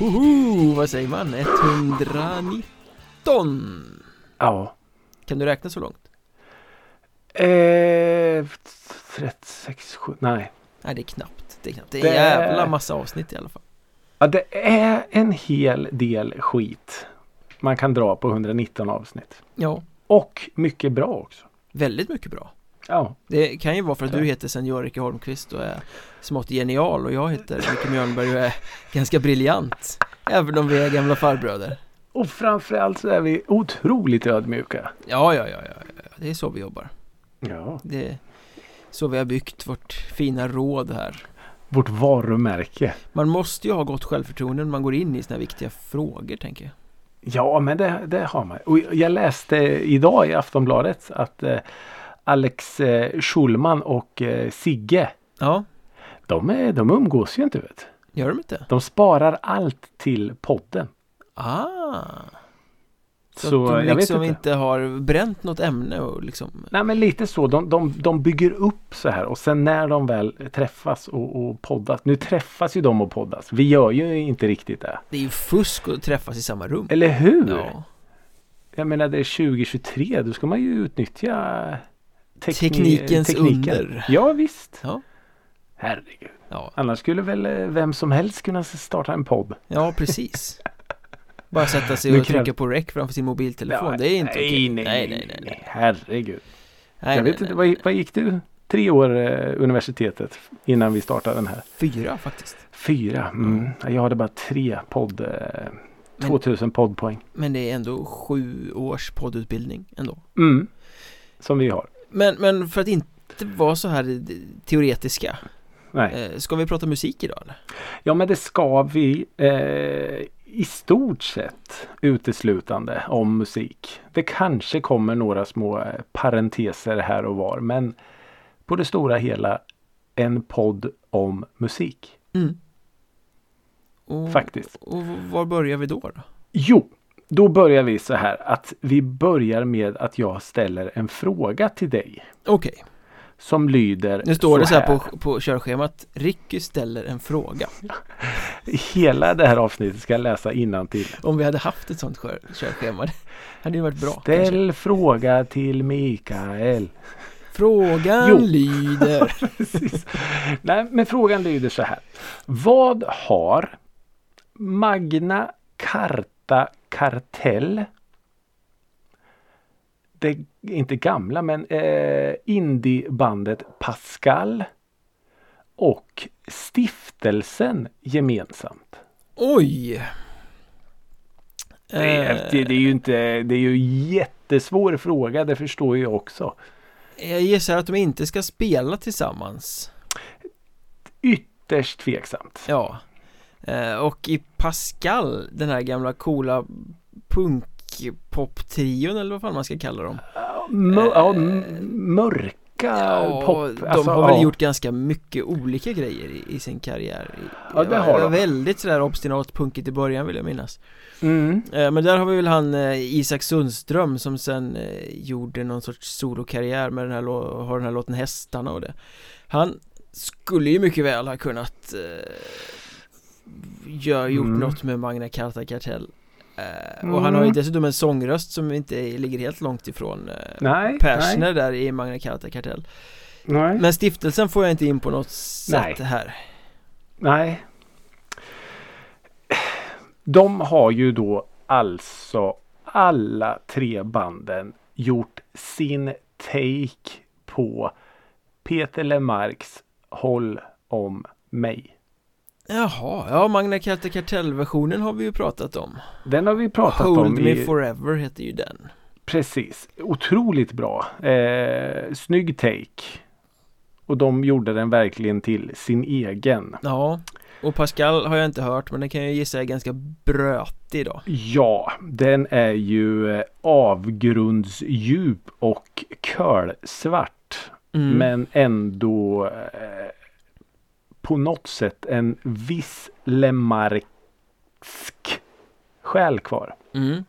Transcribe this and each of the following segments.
Hoho, vad säger man? 119 Ja. Kan du räkna så långt? Eh, 36, 7, nej. Nej det är knappt, det är knappt Det är Det- jävla massa avsnitt i alla fall Ja, det är en hel del skit man kan dra på 119 avsnitt. Ja, Och mycket bra också. väldigt mycket bra Ja, Det kan ju vara för att du heter senior Ricke Holmqvist och är smått genial och jag heter Micke Mjörnberg och är ganska briljant Även om vi är gamla farbröder och framförallt så är vi otroligt ödmjuka. Ja, ja, ja, ja, det är så vi jobbar Ja. Det är så vi har byggt vårt fina råd här Vårt varumärke. Man måste ju ha gott självförtroende när man går in i såna här viktiga frågor tänker jag Ja, men det, det har man. Och jag läste idag i Aftonbladet att eh, Alex eh, Schulman och eh, Sigge, Ja, de, är, de umgås ju inte vet. gör de inte? De sparar allt till podden. Ah Så, Så, att de liksom inte. inte har bränt något ämne och liksom Nej men lite så. De, de, de bygger upp så här och sen när de väl träffas och, och poddas. Nu träffas ju de och poddas. Vi gör ju inte riktigt det. Det är ju fusk att träffas i samma rum Eller hur? Ja, Jag menar det är 2023. Då ska man ju utnyttja tekni- Teknikens under. Ja visst. Ja. Herregud. ja, Annars skulle väl eh, vem som helst kunna starta en podd. ja precis Bara sätta sig och trycka på rec framför sin mobiltelefon, Ja, det är inte nej, okej nej, nej, nej, nej, nej. Herregud. nej jag vet inte, vad, vad gick du? Tre år eh, universitetet innan vi startade den här. Fyra faktiskt Fyra. Mm. Jag hade bara tre podd. Eh, Men- 2000 poddpoäng. Men det är ändå sju års poddutbildning ändå Mm. Som vi har. Men, men för att inte vara så här teoretiska Nej. eh, Ska vi prata musik idag eller? Ja men det ska vi. Eh, I stort sett uteslutande om musik. Det kanske kommer några små eh, parenteser här och var. Men på det stora hela en podd om musik. Mm. Och, Faktiskt. Och var börjar vi då? då? Jo, då börjar vi så här att vi börjar med att jag ställer en fråga till dig. Okej, Som lyder nu står det så här på, på körschemat Ricky ställer en fråga Hela det här avsnittet ska jag läsa till. Om vi hade haft ett sånt kör, körschema det hade ju varit bra Ställ kanske. fråga till Mikael. Frågan Jo. lyder. Nej, men frågan lyder så här. Vad har Magna Carta Kartell det inte gamla men eh, indiebandet Pascal och stiftelsen gemensamt. Oj! Det är, Eh, det, det är ju inte, det är ju jättesvår fråga, det förstår jag också. Jag gissar att de inte ska spela tillsammans Ytterst tveksamt. Ja Och i Pascal, den här gamla coola punkpop-trion eller vad fan man ska kalla dem Mör, ja, m- mörka Ja, pop. de alltså, har väl ja. gjort ganska mycket olika grejer i, i sin karriär Ja, det har de. Väldigt sådär obstinat punkigt i början vill jag minnas Mm. eh, Men där har vi väl han eh, Isak Sundström som sen eh, gjorde någon sorts solokarriär med den här, har den här låten Hästarna och det Han skulle ju mycket väl ha kunnat eh, gör, gjort Mm. något med Magna Carta Kartell eh, Och han har ju Mm. dessutom en sångröst som inte ligger helt långt ifrån eh, Nej, Persner där i Magna Carta Kartell nej, Men stiftelsen får jag inte in på något sätt Nej. här nej. De har ju då alltså alla tre banden gjort sin take på Peter Lemarks Håll om mig. Jaha, ja Magna Carta Kartell-versionen har vi ju pratat om Den har vi pratat Hold om. Me i, Forever heter ju den Precis. Otroligt bra. Eh, snygg take. Och de gjorde den verkligen till sin egen. Ja Och Pascal har jag inte hört men den kan jag gissa är ganska brötig då Ja, den är ju eh, avgrundsdjup och kölsvart. mm. Men ändå eh, på något sätt en viss Lemarksk själ kvar. mm.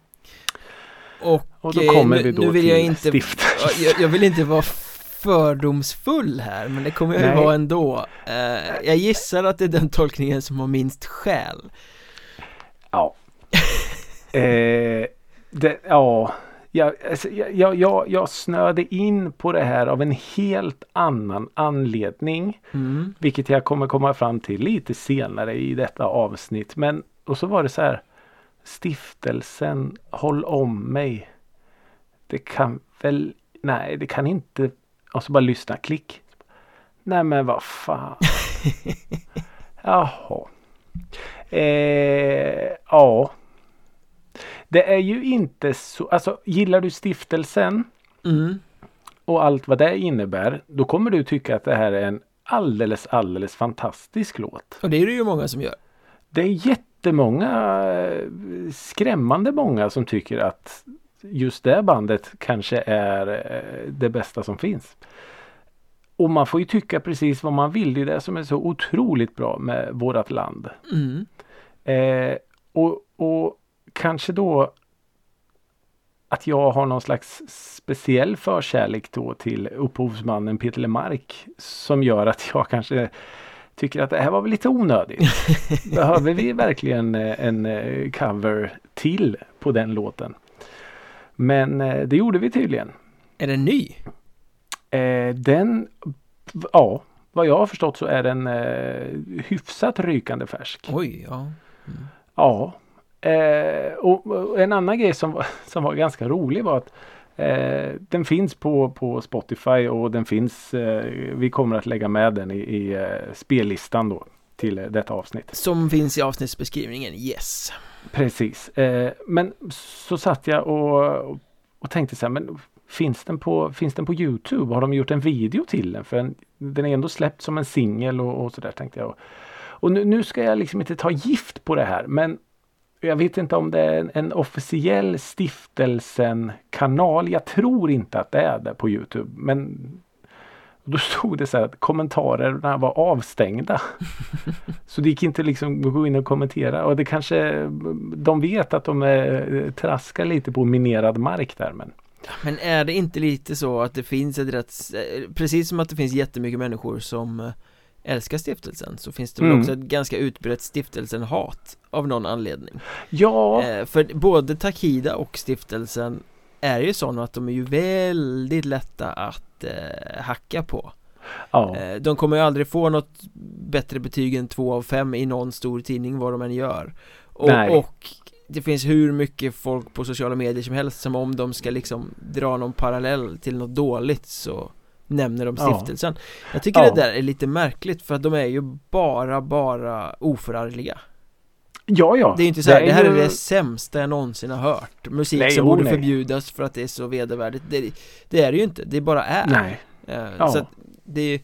Och, Och då eh, kommer nu, vi då nu vill till jag inte stiftelsen. Ja, jag, jag vill inte vara fördomsfull här men det kommer jag ju Nej. vara ändå eh, Jag gissar att det är den tolkningen som har minst skäl Ja. eh, det, ja. Jag, alltså, jag, jag, jag snöade in på det här av en helt annan anledning. Mm. Vilket jag kommer komma fram till lite senare i detta avsnitt. Men och så var det så här. Stiftelsen Håll om mig. Det kan väl, nej det kan inte. Och så bara lyssna, klick. Nej men vad fan. Jaha. Eh, ja. Det är ju inte så, alltså gillar du stiftelsen Mm. och allt vad det innebär. Då kommer du tycka att det här är en alldeles, alldeles fantastisk låt. Och det är det ju många som gör. Det är jättemånga, eh, skrämmande många som tycker att just det bandet kanske är eh, det bästa som finns. Och man får ju tycka precis vad man vill. Det är det som är så otroligt bra med vårat land. Mm. Eh, och, och kanske då att jag har någon slags speciell förkärlek då till upphovsmannen Peter Lemark som gör att jag kanske tycker att det här var väl lite onödigt. Behöver vi verkligen eh, en eh, cover till på den låten? Men eh, det gjorde vi tydligen. Är den ny? Den, ja, vad jag har förstått så är den hyfsat rykande färsk. Oj, ja. Ja. Eh, och, en annan grej som, var- som var ganska rolig var att eh, den finns på, på Spotify och den finns, eh, vi kommer att lägga med den i, i eh, spellistan då till eh, detta avsnitt. Som finns i avsnittsbeskrivningen, yes. Precis. Eh, men så satt jag och, och tänkte så här, men finns den, på, finns den på Youtube? Har de gjort en video till den? För den, den är ändå släppt som en singel och, och sådär tänkte jag. Och nu, nu ska jag liksom inte ta gift på det här men jag vet inte om det är en, officiell stiftelsen-kanal. Jag tror inte att det är det på Youtube. Men då stod det så här att kommentarerna var avstängda. så det gick inte liksom att gå in och kommentera. Och det kanske de vet att de är, traskar lite på minerad mark där. Men Men är det inte lite så att det finns ett rätt Precis som att det finns jättemycket människor som älskar stiftelsen så finns det väl Mm. också ett ganska utbrett stiftelsen-hat av någon anledning. Ja, eh, För både Takida och stiftelsen är ju sådana att de är ju väldigt lätta att eh, hacka på. Ja, eh, De kommer ju aldrig få något bättre betyg än två av fem i någon stor tidning vad de än gör. Och, Nej. och det finns hur mycket folk på sociala medier som helst som om de ska liksom dra någon parallell till något dåligt så nämner de Ja. stiftelsen Jag tycker Ja. det där är lite märkligt för att de är ju bara, bara oförargliga ja, ja. Det är ju inte så här, det, här ju- är det sämsta jag någonsin har hört Musik Nej, som borde nej. förbjudas för att det är så vedervärdigt det, det är det ju inte, det bara är Nej, Eh, Ja. Så att det är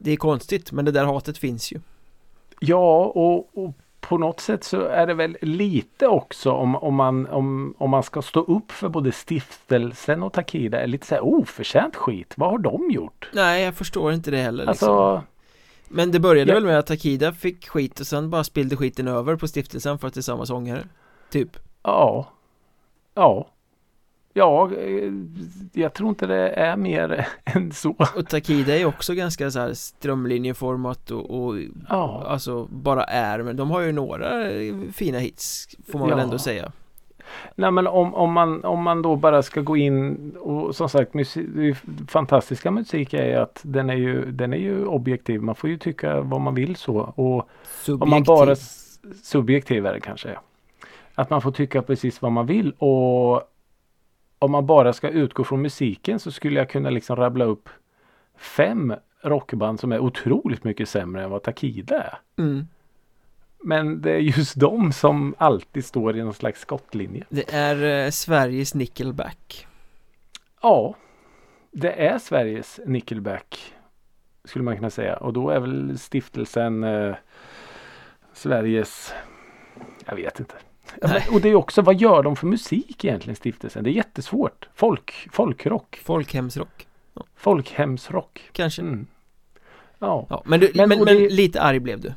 Det är konstigt men det där hatet finns ju Ja, och, och på något sätt så är det väl lite också om, om, man, om, om man ska stå upp för både stiftelsen och Takida är lite så här oförtjänt skit. Vad har de gjort? Nej jag förstår inte det heller liksom. Alltså, Men det började Ja. väl med att Takida fick skit och sen bara spillde skiten över på stiftelsen för att det är samma sångare Typ ja. Ja. Ja, eh, jag tror inte det är mer än så. Och Takida är ju också ganska så här strömlinjeformat och, och Ja, alltså bara är men de har ju några fina hits får man väl Ja. ändå säga nej men om, om, man, om man då bara ska gå in och som sagt musik, det fantastiska musik är att den är ju, den är ju objektiv. Man får ju tycka vad man vill så. Och Subjektiv Om man bara subjektiv är det kanske. Att man får tycka precis vad man vill och om man bara ska utgå från musiken så skulle jag kunna liksom rabbla upp fem rockband som är otroligt mycket sämre än vad Takida är. mm. Men det är just de som alltid står i någon slags skottlinje. Det är eh, Sveriges Nickelback Ja, det är Sveriges Nickelback skulle man kunna säga och då är väl stiftelsen eh, Sveriges Jag vet inte. Ja, men, och det är också vad gör de för musik egentligen stiftelsen? Det är jättesvårt. Folk, folkrock, Folkhemsrock folkhemsrock. kanske Mm. Ja. Ja, men, du, Men- men, men det- lite arg blev du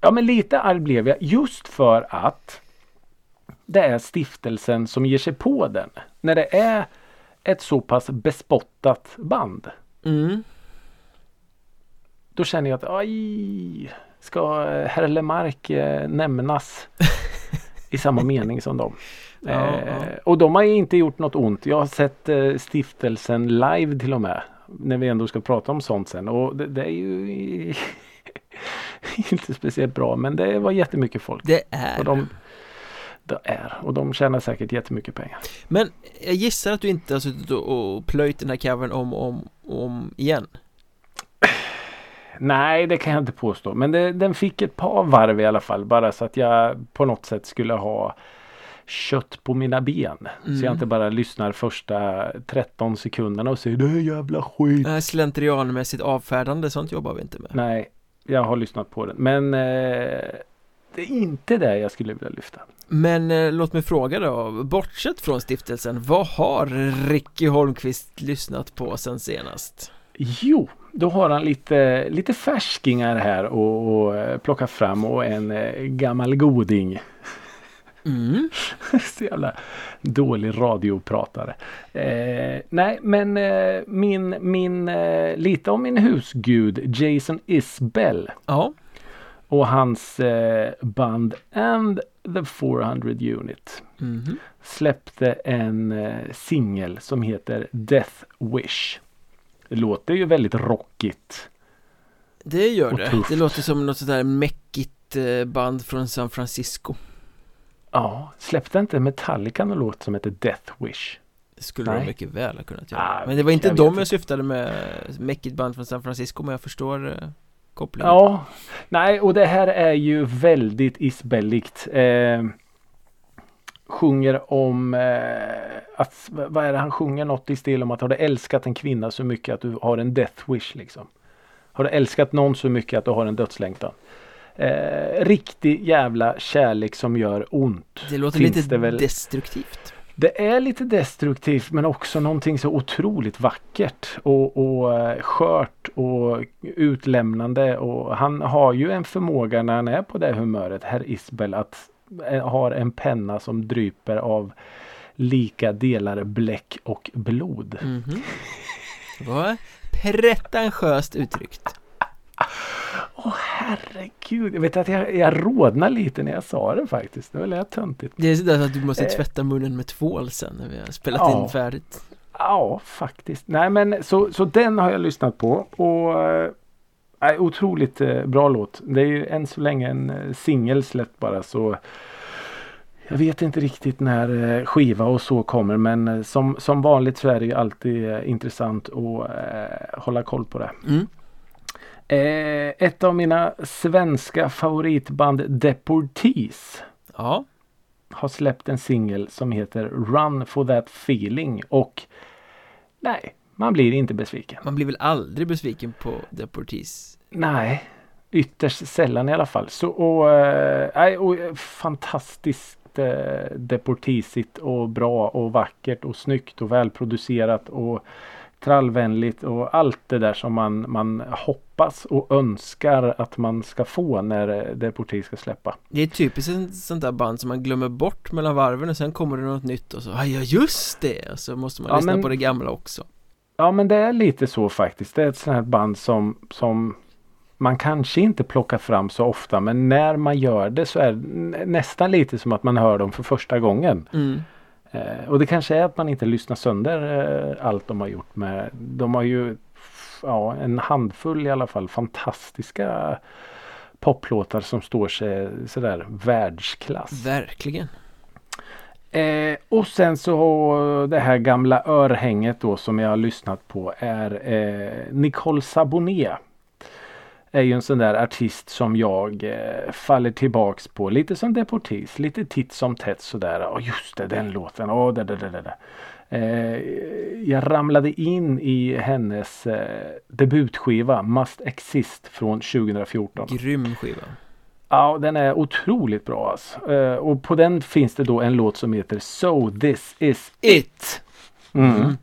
ja, men lite arg blev jag just för att det är stiftelsen som ger sig på den. När det är ett så pass bespottat band. mm. Då känner jag att aj, ska herr Lemark eh, nämnas i samma mening som dem. Ja, eh, ja. Och de har ju inte gjort något ont. Jag har sett eh, stiftelsen live till och med. När vi ändå ska prata om sånt sen. Och det, det är ju inte speciellt bra men det var jättemycket folk. Det är Och de, det är. Och de tjänar säkert jättemycket pengar. Men jag gissar att du inte har suttit och och plöjt den här covern om och om, om igen Nej, det kan jag inte påstå. Men det, den fick ett par varv i alla fall. Bara så att jag på något sätt skulle ha kött på mina ben. Så Mm. jag inte bara lyssnar första 13 sekunderna och säger det är jävla skit. äh, Slentrianmässigt avfärdande, sånt jobbar vi inte med Nej, jag har lyssnat på den. Men eh, det är inte det jag skulle vilja lyfta. Men eh, låt mig fråga då, bortsett från stiftelsen, vad har Ricky Holmqvist lyssnat på sen senast? Jo, då har han lite, lite färskingar här och, och eh, plocka fram och en eh, gammal goding. Mm. Så jävla dålig radiopratare. Eh, nej, men eh, min, min, eh, lite om min husgud Jason Isbell Ja, och hans eh, band And the 400 Unit mhm. släppte en singel som heter Death Wish. Det låter ju väldigt rockigt. det gör det tufft. Det låter som något sådär mäckigt eh, band från San Francisco Ja, släppte inte Metallica någon låt som heter Death Wish? Det skulle de Nej. mycket väl ha kunnat göra Ah, Men det var inte jag dem vet jag syftade med mäckigt band från San Francisco Men jag förstår eh, kopplingen Ja, nej och det här är ju väldigt isbelligt. Eh, sjunger om eh, att, vad är det han sjunger något i stil om att har du älskat en kvinna så mycket att du har en death wish liksom. Har du älskat någon så mycket att du har en dödslängtan. Eh, riktig jävla kärlek som gör ont. Det låter finns lite det väl- destruktivt Det är lite destruktivt men också någonting så otroligt vackert och, och eh, skört och utlämnande. Och han har ju en förmåga när han är på det humöret, herr Isbel, att eh, ha en penna som dryper av lika delar bläck och blod. Mhm. Det var pretentiöst uttryckt Åh herregud, jag vet att jag, jag rodnar lite när jag sa det faktiskt. Det lite töntigt. Det är sådär att du måste Eh. tvätta munnen med tvål sen när vi har spelat Ja. in färdigt Ja, faktiskt. Nej, men så, så den har jag lyssnat på och eh, nej, otroligt eh, bra låt. Det är ju än så länge en eh, singel släppt bara så jag vet inte riktigt när eh, skiva och så kommer men som, som vanligt så är det ju alltid intressant att eh, hålla koll på det. mm. Eh, ett av mina svenska favoritband Deportees Ja, har släppt en singel som heter Run for that feeling och nej, man blir inte besviken. man blir väl aldrig besviken på Deportees Nej, ytterst sällan i alla fall. Så och, nej, och eh, fantastiskt eh, deportisigt och bra och vackert och snyggt och välproducerat och trallvänligt och allt det där som man, man hoppas och önskar att man ska få när Deportees ska släppa. Det är typiskt ett sånt där band som man glömmer bort mellan varven och sen kommer det något nytt och så, ja just det! Och så måste man Ja, lyssna men- på det gamla också Ja men det är lite så faktiskt. Det är ett sånt här band som, som man kanske inte plockar fram så ofta men när man gör det så är det nä- nästan lite som att man hör dem för första gången. mm. Eh, och det kanske är att man inte lyssnar sönder eh, allt de har gjort med. De har ju ja, en handfull i alla fall fantastiska poplåtar som står sig sådär världsklass. Verkligen Eh, och sen så det här gamla örhänget då som jag har lyssnat på är eh, Nicole Saboné. Är ju en sån där artist som jag eh, faller tillbaks på. Lite som Deportees. Lite titt som tätt sådär. Oh, just det, den låten. Oh, där, där, där, där. Eh, jag ramlade in i hennes eh, debutskiva Must Exist från 2014. Grym skiva Ja, den är otroligt bra alltså. Eh, och på den finns det då en låt som heter So this is It! Mm. Mm.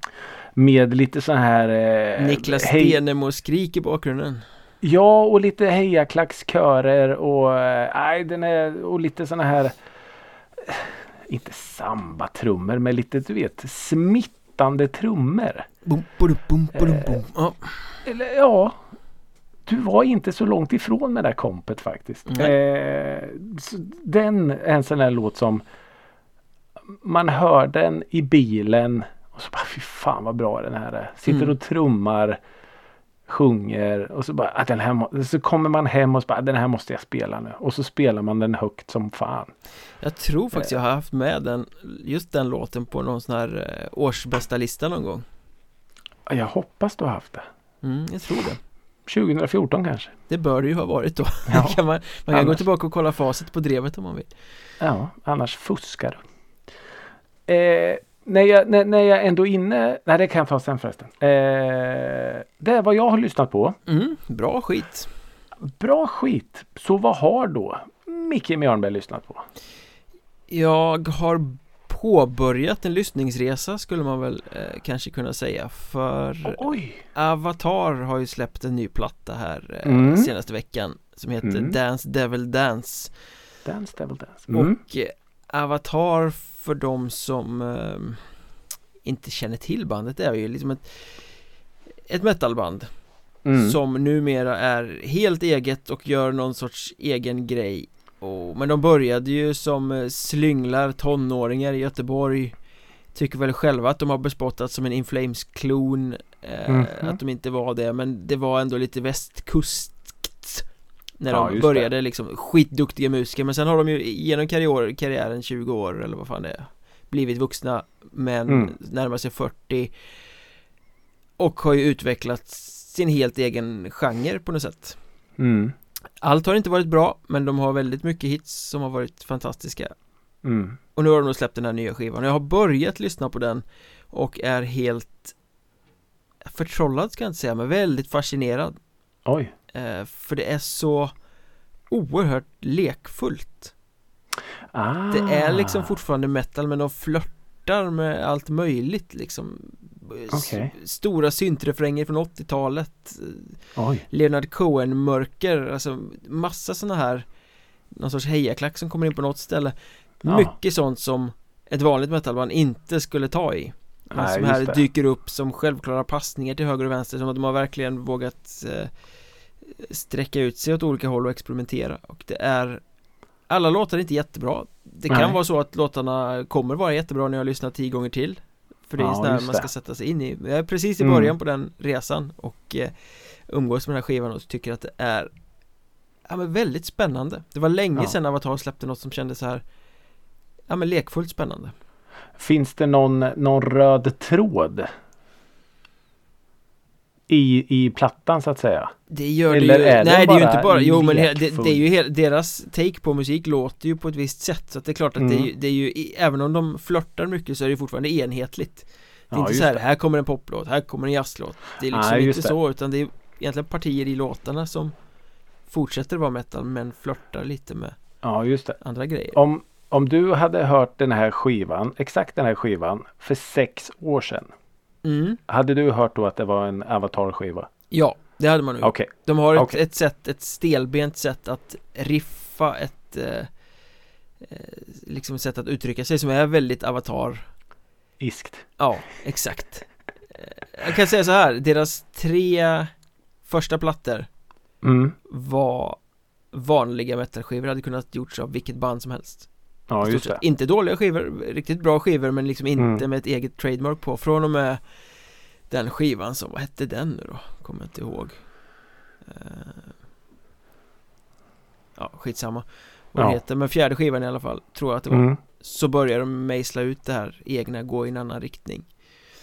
Med lite så här eh, Niklas hej- Stenemo skrik i bakgrunden Ja, och lite hejaklackskörer och eh, nej, den är och lite såna här eh, inte samba-trummor men lite du vet smittande trummor. Bum, bum, bum, bum, bum. Ja, Eller ja. Du var inte så långt ifrån med det där kompet faktiskt. Eh, den är en sån där låt som man hör den i bilen och så bara fy fan vad bra den här är. Sitter mm. och trummar sjunger och så bara att den här så kommer man hem och så bara den här måste jag spela nu och så spelar man den högt som fan. Jag tror faktiskt jag har haft med den just den låten på någon sån här eh, årsbästa lista någon gång. Jag hoppas du har haft det. Mm, jag tror det. 2014 kanske. Det bör det ju ha varit då. Ja, kan man, man kan annars... gå tillbaka och kolla facit på drevet om man vill. Ja, annars fuskar du. Eh, när jag, när, när jag ändå är inne, nej det kan jag ta sen förresten. Eh, det är vad jag har lyssnat på. Mm, bra skit. Bra skit. Så vad har då Micke Mjörnberg lyssnat på? Jag har påbörjat en lyssningsresa skulle man väl eh, kanske kunna säga för Oj. Avatar har ju släppt en ny platta här eh, mm. senaste veckan som heter mm. Dance Devil Dance Dance Devil Dance mm. Och eh, Avatar för de som eh, inte känner till bandet är ju liksom ett, ett metalband mm. Som numera är helt eget och gör någon sorts egen grej och, Men de började ju som eh, slynglar tonåringar i Göteborg Tycker väl själva att de har bespottats som en Inflames-klon eh, mm -hmm. Att de inte var det men det var ändå lite västkust när ja, de började det. liksom skitduktiga musiker men sen har de ju genom karriär, karriären 20 år eller vad fan det är Blivit vuxna men mm. närmar sig 40 Och har ju utvecklat sin helt egen genre på något sätt mm. Allt har inte varit bra men de har väldigt mycket hits som har varit fantastiska. Mm. Och nu har de släppt den här nya skivan. Jag har börjat lyssna på den Och är helt Förtrollad ska jag inte säga men väldigt fascinerad. Oj. Eh, för det är så oerhört lekfullt. Ah. Det är liksom fortfarande metal men de flörtar med allt möjligt liksom okay. Stora syntrefränger från 80-talet Oj. Leonard Cohen-mörker, alltså massa sådana här Någon sorts hejaklack som kommer in på något ställe ja. Mycket sånt som ett vanligt metalband inte skulle ta i Men som här dyker upp som självklara passningar till höger och vänster som att de har verkligen vågat eh, sträcka ut sig åt olika håll och experimentera och det är alla låtar är inte jättebra Det kan Nej. vara så att låtarna kommer vara jättebra när jag lyssnar tio gånger till För det är ja, sån här man ska sätta sig in i Jag är precis i början mm. på den resan och eh, umgås med den här skivan och tycker att det är Ja men väldigt spännande Det var länge ja. sedan Avatar släppte något som kändes så här Ja men lekfullt spännande Finns det någon, någon röd tråd i, i plattan så att säga? Det gör Eller det ju, nej det är ju inte bara, jo men det, det, är ju hel, deras take på musik låter ju på ett visst sätt så att det är klart att mm. det, är det är ju, även om de flörtar mycket så är det fortfarande enhetligt Det är ja, inte så här, det. här kommer en poplåt, här kommer en jazzlåt Det är liksom ja, inte så utan det är egentligen partier i låtarna som fortsätter vara metal men flörtar lite med Ja just det andra grejer Om, om du hade hört den här skivan, exakt den här skivan för sex år sedan Mm. Hade du hört då att det var en Avatar-skiva? Ja, det hade man nog okay. De har ett, okay. ett sätt, ett stelbent sätt att riffa ett eh, eh, Liksom sätt att uttrycka sig som är väldigt Avatar Iskt Ja, exakt eh, Jag kan säga så här, deras tre första plattor mm. var vanliga metalskivor hade kunnat gjorts av vilket band som helst Ja just det. Inte dåliga skivor, riktigt bra skivor men liksom inte mm. med ett eget trademark på. Från och med den skivan som, vad hette den nu då? Kommer inte ihåg. Uh, Ja, skitsamma Vad ja. heter, men fjärde skivan i alla fall Tror jag att det var. Mm. Så börjar de mejsla ut det här egna, gå i en annan riktning.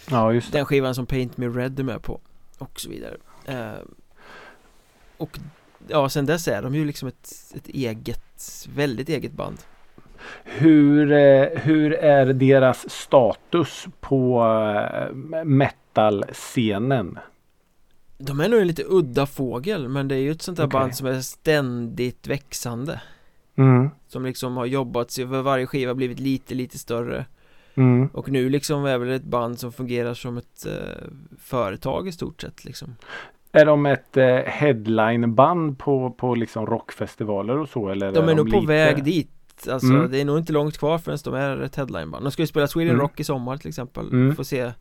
Ja just det. Den skivan som Paint Me Red är med på Och så vidare. Uh, Och Ja, sen dess är de ju liksom ett, ett eget, väldigt eget band hur, eh, hur är deras status på eh, metal-scenen? De är nog en lite udda fågel men det är ju ett sånt där okay. band som är ständigt växande mm. Som liksom har jobbat sig för varje skiva blivit lite lite större mm. Och nu liksom är väl ett band som fungerar som ett eh, företag i stort sett liksom är de ett eh, headlineband på, på liksom rockfestivaler och så eller? De är, är nog de på lite... väg dit Alltså mm. det är nog inte långt kvar förrän de är ett headlineband De ska ju spela Sweden mm. Rock i sommar till exempel mm. Får se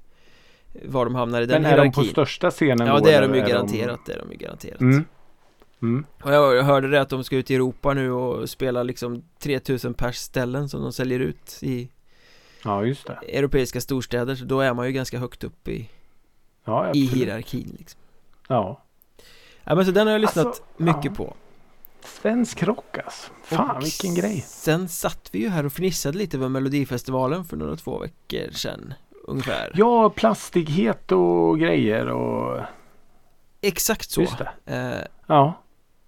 Var de hamnar i den Men är hierarkin. de på största scenen Ja det är de ju garanterat, de... det är de ju garanterat mm. Mm. Och jag hörde det att de ska ut i Europa nu och spela liksom 3000 pers ställen som de säljer ut i Ja, just det. europeiska storstäder så då är man ju ganska högt upp i, Ja, i hierarkin liksom. Ja. Ja men så den har jag lyssnat Alltså, mycket ja. på Svensk rock alltså. Fan Och vilken grej. Sen satt vi ju här och fnissade lite över Melodifestivalen för några två veckor sedan Ungefär Ja, plastighet och grejer och Exakt så just det. eh, Ja.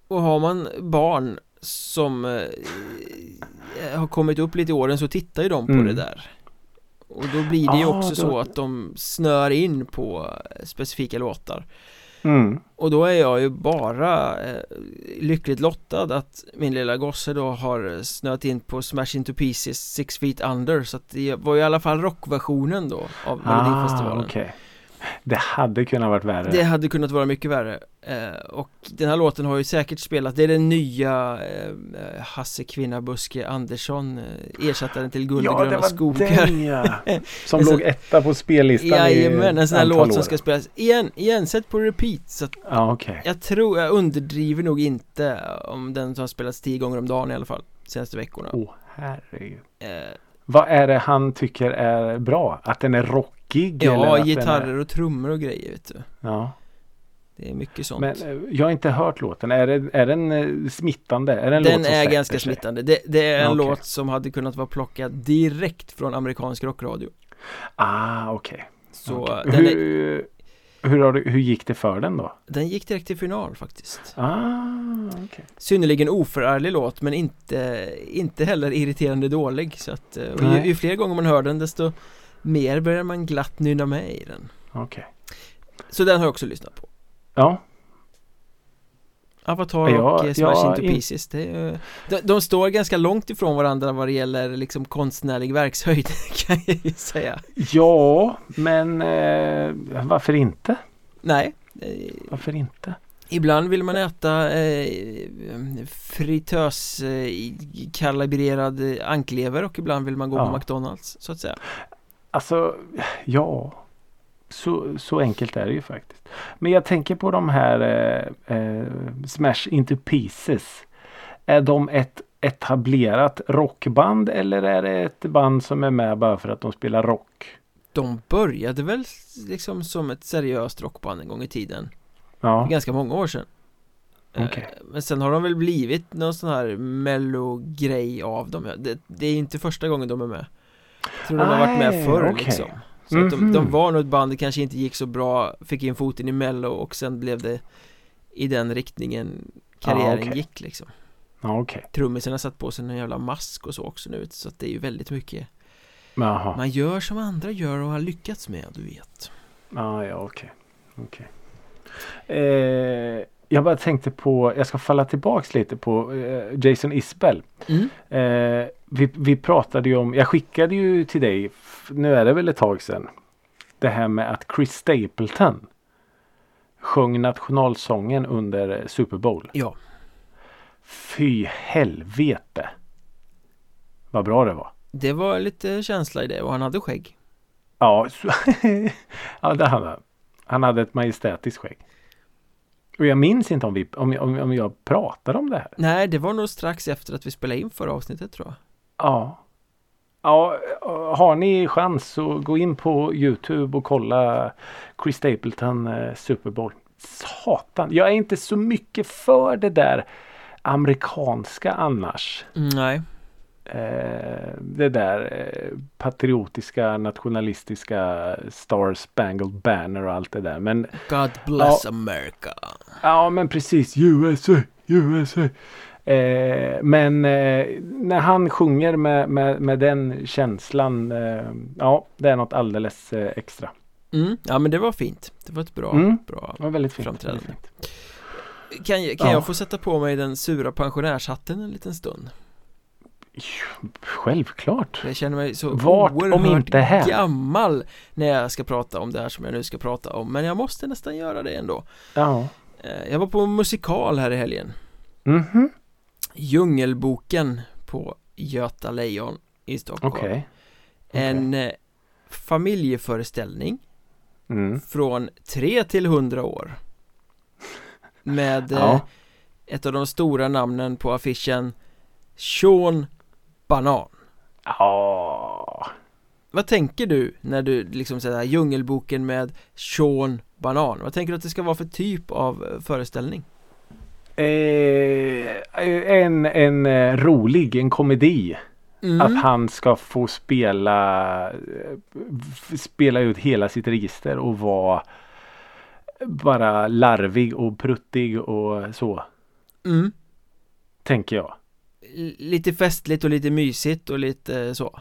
Och har man barn som eh, har kommit upp lite i åren så tittar ju de på Mm. det där Och då blir det ju Ah, också då- så att de snör in på specifika låtar Mm. Och då är jag ju bara eh, lyckligt lottad att min lilla gosse då har snöat in på Smash Into Pieces Six Feet Under Så att det var ju i alla fall rockversionen då av Melodifestivalen Ah, okej. Det hade kunnat varit värre. Det hade kunnat vara mycket värre Och den här låten har ju säkert spelat Det är den nya eh, Hasse Kvinna Buske Andersson eh, Ersättaren till Guld och ja, det gröna var skogar den ja. Som låg etta på spellistan Jajamän, en sån här låt som ska spelas igen, igen, sätt på repeat så att Ja, okej. Jag tror, jag underdriver nog inte om den har spelats tio gånger om dagen i alla fall Senaste veckorna Åh, herregud. eh, Vad är det han tycker är bra? Att den är rockig? eller Ja, den gitarrer Är... och trummor och grejer vet du Ja. Det är mycket sånt Men eh, jag har inte hört låten. Är, det, är den eh, smittande? Är det en Den låt är ganska sig? smittande det, det är en Okej. låt som hade kunnat vara plockad direkt från amerikansk rockradio Ah, okej. Så Okej. den, är, hur, du, hur gick det för den då? den gick direkt till final faktiskt Ah, okej. Synnerligen oförarglig låt men inte, inte heller irriterande dålig så att, eh, ju, ju fler gånger man hör den desto mer börjar man glatt nynna med i den Okej. Så den har jag också lyssnat på Ja, Avatar Ja, och eh, Smash ja, Into in- Pieces det är, de, de står ganska långt ifrån varandra vad det gäller liksom konstnärlig verkshöjd kan jag ju säga ja men eh, varför inte? Nej Varför inte? Ibland vill man äta eh, fritös eh, kalibrerad eh, anklever och ibland vill man gå Ja. på McDonalds så att säga Alltså, ja. Så, så enkelt är det ju faktiskt. Men jag tänker på de här eh, eh, Smash Into Pieces. Är de ett etablerat rockband eller är det ett band som är med bara för att de spelar rock? De började väl liksom som ett seriöst rockband en gång i tiden Ja, Ganska många år sedan Eh, Okej. Men sen har de väl blivit någon sån här mello-grej av dem det, det är inte första gången de är med Jag tror de har varit med förr okej. liksom Så att de, Mhm. de var nog ett band, det kanske inte gick så bra Fick in foten i mello och sen blev det I den riktningen karriären okej. gick liksom ja okej. Trummisen har satt på sig en jävla mask och så också nu Så att det är ju väldigt mycket Jaha. Man gör som andra gör och har lyckats med, du vet Ah, ja, okej. okej. Eh, jag bara tänkte på, jag ska falla tillbaks lite på eh, Jason Isbell. mm. Eh, vi, vi pratade ju om, jag skickade ju till dig, nu är det väl ett tag sedan. Det här med att Chris Stapleton sjöng nationalsången under Super Bowl. Ja, Fy helvete. Vad bra det var. det var lite känsla i det och han hade skägg Ja, så, ja det hade han. Han hade ett majestätiskt skägg. Och jag minns inte om, vi, om, om, om jag pratade om det här. Nej, det var nog strax efter att vi spelade in förra avsnittet tror jag Ja. Ja, har ni chans så gå in på Youtube och kolla Chris Stapleton eh, Super Bowl. Satan, jag är inte så mycket för det där amerikanska annars. mm, Nej, Eh, det där eh, patriotiska, nationalistiska Star Spangled Banner och allt det där. Men God bless America ja, men precis USA, USA. Eh, men eh, när han sjunger med, med, med den känslan, eh, ja, det är något alldeles eh, extra. mm. Ja men det var fint Det var ett bra, Mm. bra var väldigt fint. Framträdande. Väldigt fint. Kan, kan Ja. jag få sätta på mig den sura pensionärshatten en liten stund? Självklart. Jag känner mig så Vart oerhört gammal när jag ska prata om det här som jag nu ska prata om Men jag måste nästan göra det ändå Ja. Eh, Jag var på musikal här i helgen Mhm. Djungelboken på Göta Lejon i Stockholm Okej. En eh, familjeföreställning Mm. från 3 till 100 år Med eh, Ja. ett av de stora namnen på affischen Sean Banan Ja. Vad tänker du när du liksom säger Djungelboken med Sean Banan? Vad tänker du att det ska vara för typ av eh, föreställning? Eh, en, en eh, rolig, en komedi. Mm. Att han ska få spela eh, Spela ut hela sitt register och vara Bara larvig och pruttig och så. Mm. Tänker jag. Lite festligt och lite mysigt och lite eh, så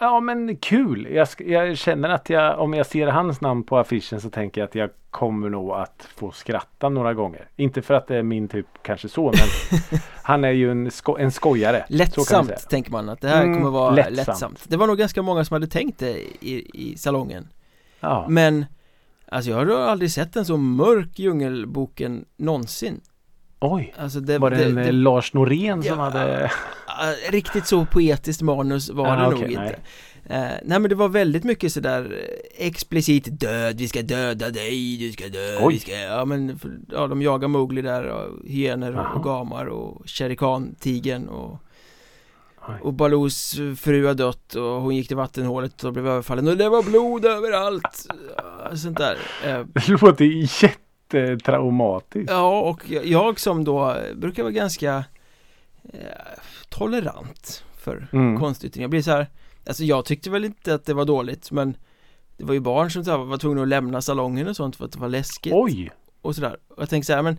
Ja men kul. Jag, jag känner att jag om jag ser hans namn på affischen så tänker jag att jag kommer nog att få skratta några gånger. Inte för att det är min typ kanske så men han är ju en, sko- en skojare. Lättsamt tänker man att det här Mm, kommer vara lättsamt. lättsamt. Det var nog ganska många som hade tänkt det i, i salongen Ja. Men Alltså jag har aldrig sett en så mörk djungelboken någonsin Oj. Alltså det, Var det, det, det, eh, Lars Norén som Ja. hade ah, Riktigt så poetiskt manus var Ah, det nog okej, inte nej. Eh, nej men det var väldigt mycket sådär eh, explicit död, vi ska döda dig, du ska dö, Oj. vi ska, ja men ja, de jagar Mowgli där och hyenor Jaha. och gamar och Shere Khan, tigern och Oj. och Balus fru har dött och hon gick till vattenhålet och blev överfallen och det var blod överallt Sånt där Eh, Det låter jättetraumatiskt. Ja och jag- jag som då brukar vara ganska eh, tolerant för Mm. konstyttringar Jag blir så här Alltså jag tyckte väl inte att det var dåligt men Det var ju barn som så här, var tvungna att lämna salongen och sånt för att det var läskigt Oj! och sådär Och jag tänkte så här men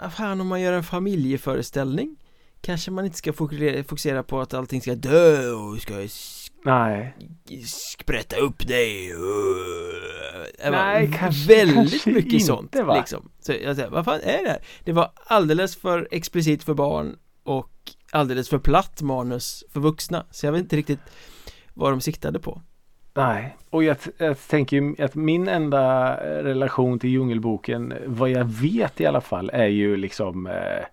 Vad fan om man gör en familjeföreställning Kanske man inte ska fokusera, på att allting ska dö och ska sk- Nej. sprätta upp dig Det var Nej, kanske- Väldigt kanske mycket inte, sånt va? liksom Så jag säger, vad fan är det här? Det var alldeles för explicit för barn och alldeles för platt manus för vuxna Så jag vet inte riktigt vad de siktade på Nej. Och jag, jag tänker ju att min enda eh, relation till Djungelboken vad jag vet i alla fall är ju liksom eh,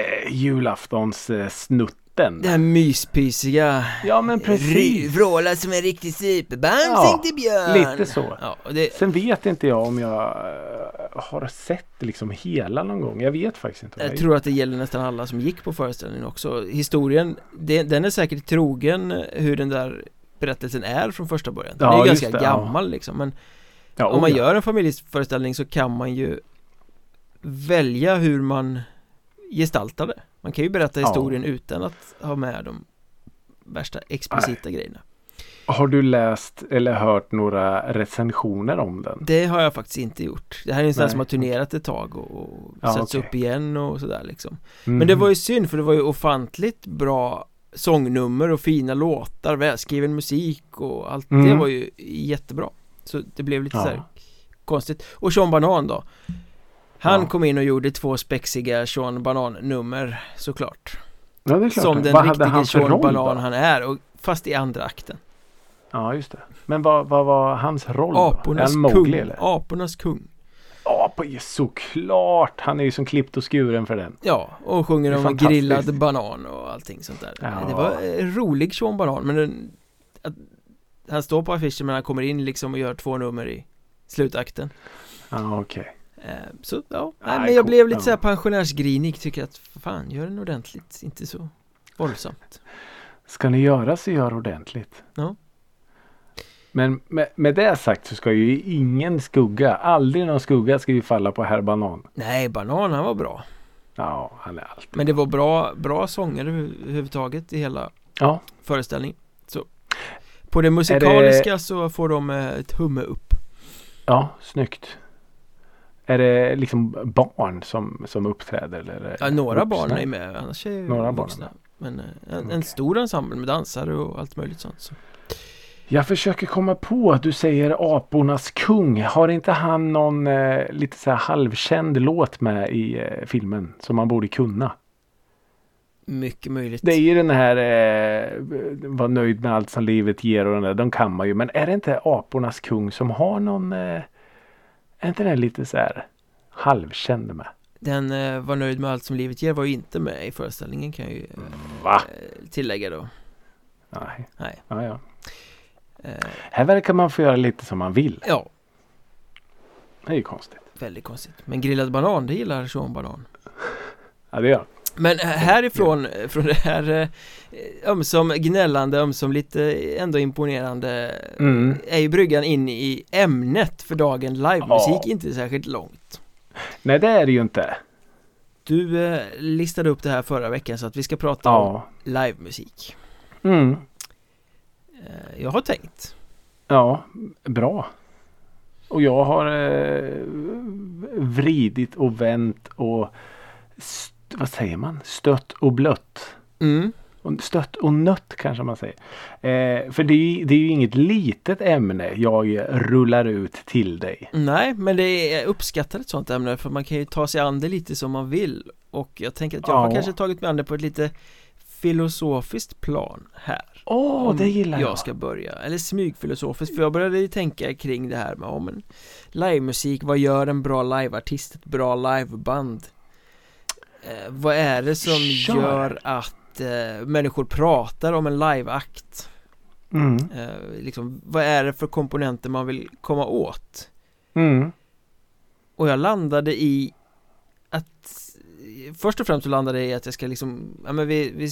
eh, julaftons eh, snutten. Det här myspysiga Ja men precis. Vråla som en riktig Ja, tänkte Björn lite så. Ja, det, Sen vet inte jag om jag eh, har sett liksom hela någon gång. Jag vet faktiskt inte. Jag tror att det gäller nästan alla som gick på föreställningen också Historien, det, den är säkert trogen hur den där berättelsen är från första början Den Ja, är ju ganska det, ja. gammal liksom men ja, om man oh, ja. gör en familjeföreställning så kan man ju välja hur man gestaltar det Man kan ju berätta Ja. historien utan att ha med de värsta explicita grejerna Har du läst eller hört några recensioner om den? Det har jag faktiskt inte gjort Det här är en sån Nej, som har turnerat ett tag och, och Ja, satts okej. upp igen och sådär liksom Mm. Men det var ju synd för det var ju ofantligt bra sångnummer och fina låtar, välskriven musik och allt det Mm. var ju jättebra Så det blev lite Ja. så här konstigt Och Sean Banan då Han Ja. kom in och gjorde två spexiga Sean Banan-nummer såklart ja, det är klart. Som den vad för Sean roll Banan då? han är och fast i andra akten Ja just det. Men vad, vad var hans roll då? Apornas Mowgli kung, eller? Apornas kung Apa, ja, såklart! Han är ju som klippt och skuren för den. Ja, och sjunger Det om grillad banan och allting sånt där Ja. Det var en rolig Sean Banan men den, att, Han står på affischen men han kommer in liksom och gör två nummer i slutakten Ja okej. eh, Så ja, nej, men jag blev lite såhär pensionärsgrinig. Tycker att fan, gör den ordentligt, inte så våldsamt. Ska ni göra så gör ordentligt. Ja. Men med, med det sagt så ska ju ingen skugga, aldrig någon skugga ska ju falla på herr Banan. Nej, Banan han var bra. Ja, han är alltid Men det var bra, bra sånger över- överhuvudtaget i hela Ja, föreställningen. Så. På det musikaliska så får de eh, ett humme upp. Ja, snyggt. Är det liksom barn som, som uppträder? Eller Ja, några vuxna? barn är med, annars är Några barn vuxna är Men eh, en, en Okej. stor ensemble med dansare och allt möjligt sånt så. Jag försöker komma på att du säger apornas kung. Har inte han någon eh, lite så halvkänd låt med i eh, filmen som man borde kunna? Mycket möjligt Det är ju den här eh, var nöjd med allt som livet ger och den där. De kan man ju. Men är det inte apornas kung som har någon eh, är inte den lite så här halvkänd med? Den eh, var nöjd med allt som livet ger var ju inte med i föreställningen kan jag ju Va? eh, tillägga då Nej. Nej Ja, ja. eh, Här verkar man få göra lite som man vill. Ja, Det är ju konstigt. väldigt konstigt Men grillad banan, det gillar Sean Banan Ja, det gör Men härifrån, från det här eh, ömsom gnällande, ömsom lite ändå imponerande mm. är ju bryggan in i ämnet för dagen livemusik Ja. inte särskilt långt. Nej, det är det ju inte. Du eh, listade upp det här förra veckan så att vi ska prata om Ja. livemusik. Mm. Eh, jag har tänkt. Ja, bra. Och jag har eh, vridit och vänt och vad säger man? Stött och blött. Mm. Stött och nött kanske man säger. Eh, för det är, det är ju inget litet ämne jag rullar ut till dig. Nej, men det är uppskattat ett sånt ämne för man kan ju ta sig an det lite som man vill. Och jag tänker att jag har Ja. kanske tagit mig an det på ett lite filosofiskt plan här. Åh, Om det gillar jag. jag ska börja, eller smygfilosofiskt för jag började ju tänka kring det här med om en livemusik, vad gör en bra liveartist, ett bra liveband? Eh, vad är det som Kör. gör att eh, människor pratar om en liveakt? Mm. Eh, liksom, vad är det för komponenter man vill komma åt? Mm. Och jag landade i att Först och främst så landade jag i att jag ska liksom Ja men vi, vi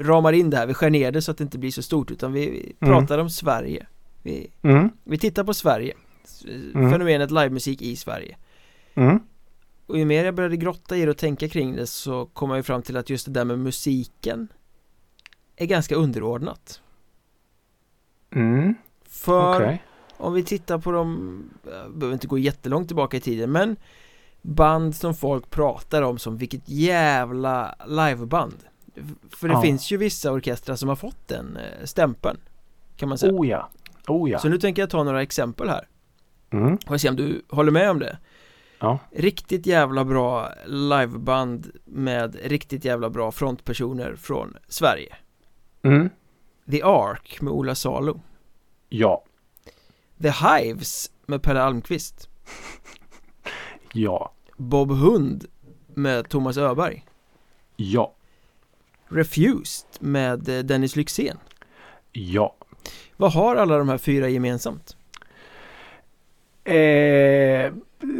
ramar in det här, vi skär ner det så att det inte blir så stort utan vi, vi Mm. pratar om Sverige vi, Mm. vi tittar på Sverige Mm. Fenomenet livemusik i Sverige Mm. Och ju mer jag började grotta i det och tänka kring det så kom jag ju fram till att just det där med musiken Är ganska underordnat Mm. För Okej. Om vi tittar på de, jag behöver inte gå jättelångt tillbaka i tiden men Band som folk pratar om som vilket jävla liveband För det Ja. finns ju vissa orkestrar som har fått den eh, stämpeln Kan man säga Oh ja. Oh ja. Så nu tänker jag ta några exempel här Mm. och se om du håller med om det Ja. Riktigt jävla bra liveband med riktigt jävla bra frontpersoner från Sverige Mm. The Ark med Ola Salo Ja. The Hives med Pelle Almqvist Ja. Bob Hund med Thomas Öberg Ja. Refused med eh, Dennis Lyxzén Ja. Vad har alla de här fyra gemensamt? Eh,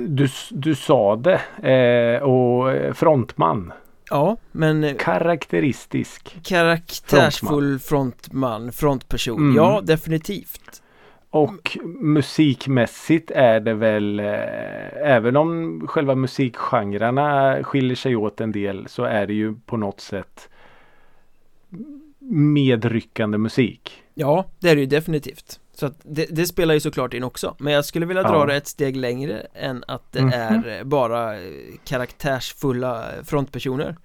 du, du sa det. Eh, och frontman. Ja, men eh, Karaktäristisk. karaktärsfull frontman, frontperson Mm. Ja, definitivt Och musikmässigt är det väl eh, även om själva musikgenrerna skiljer sig åt en del så är det ju på något sätt medryckande musik. Ja, det är det ju definitivt Så att det, det spelar ju såklart in också Men jag skulle vilja dra Ja. det ett steg längre än att det Mhm. är eh, bara eh, karaktärsfulla frontpersoner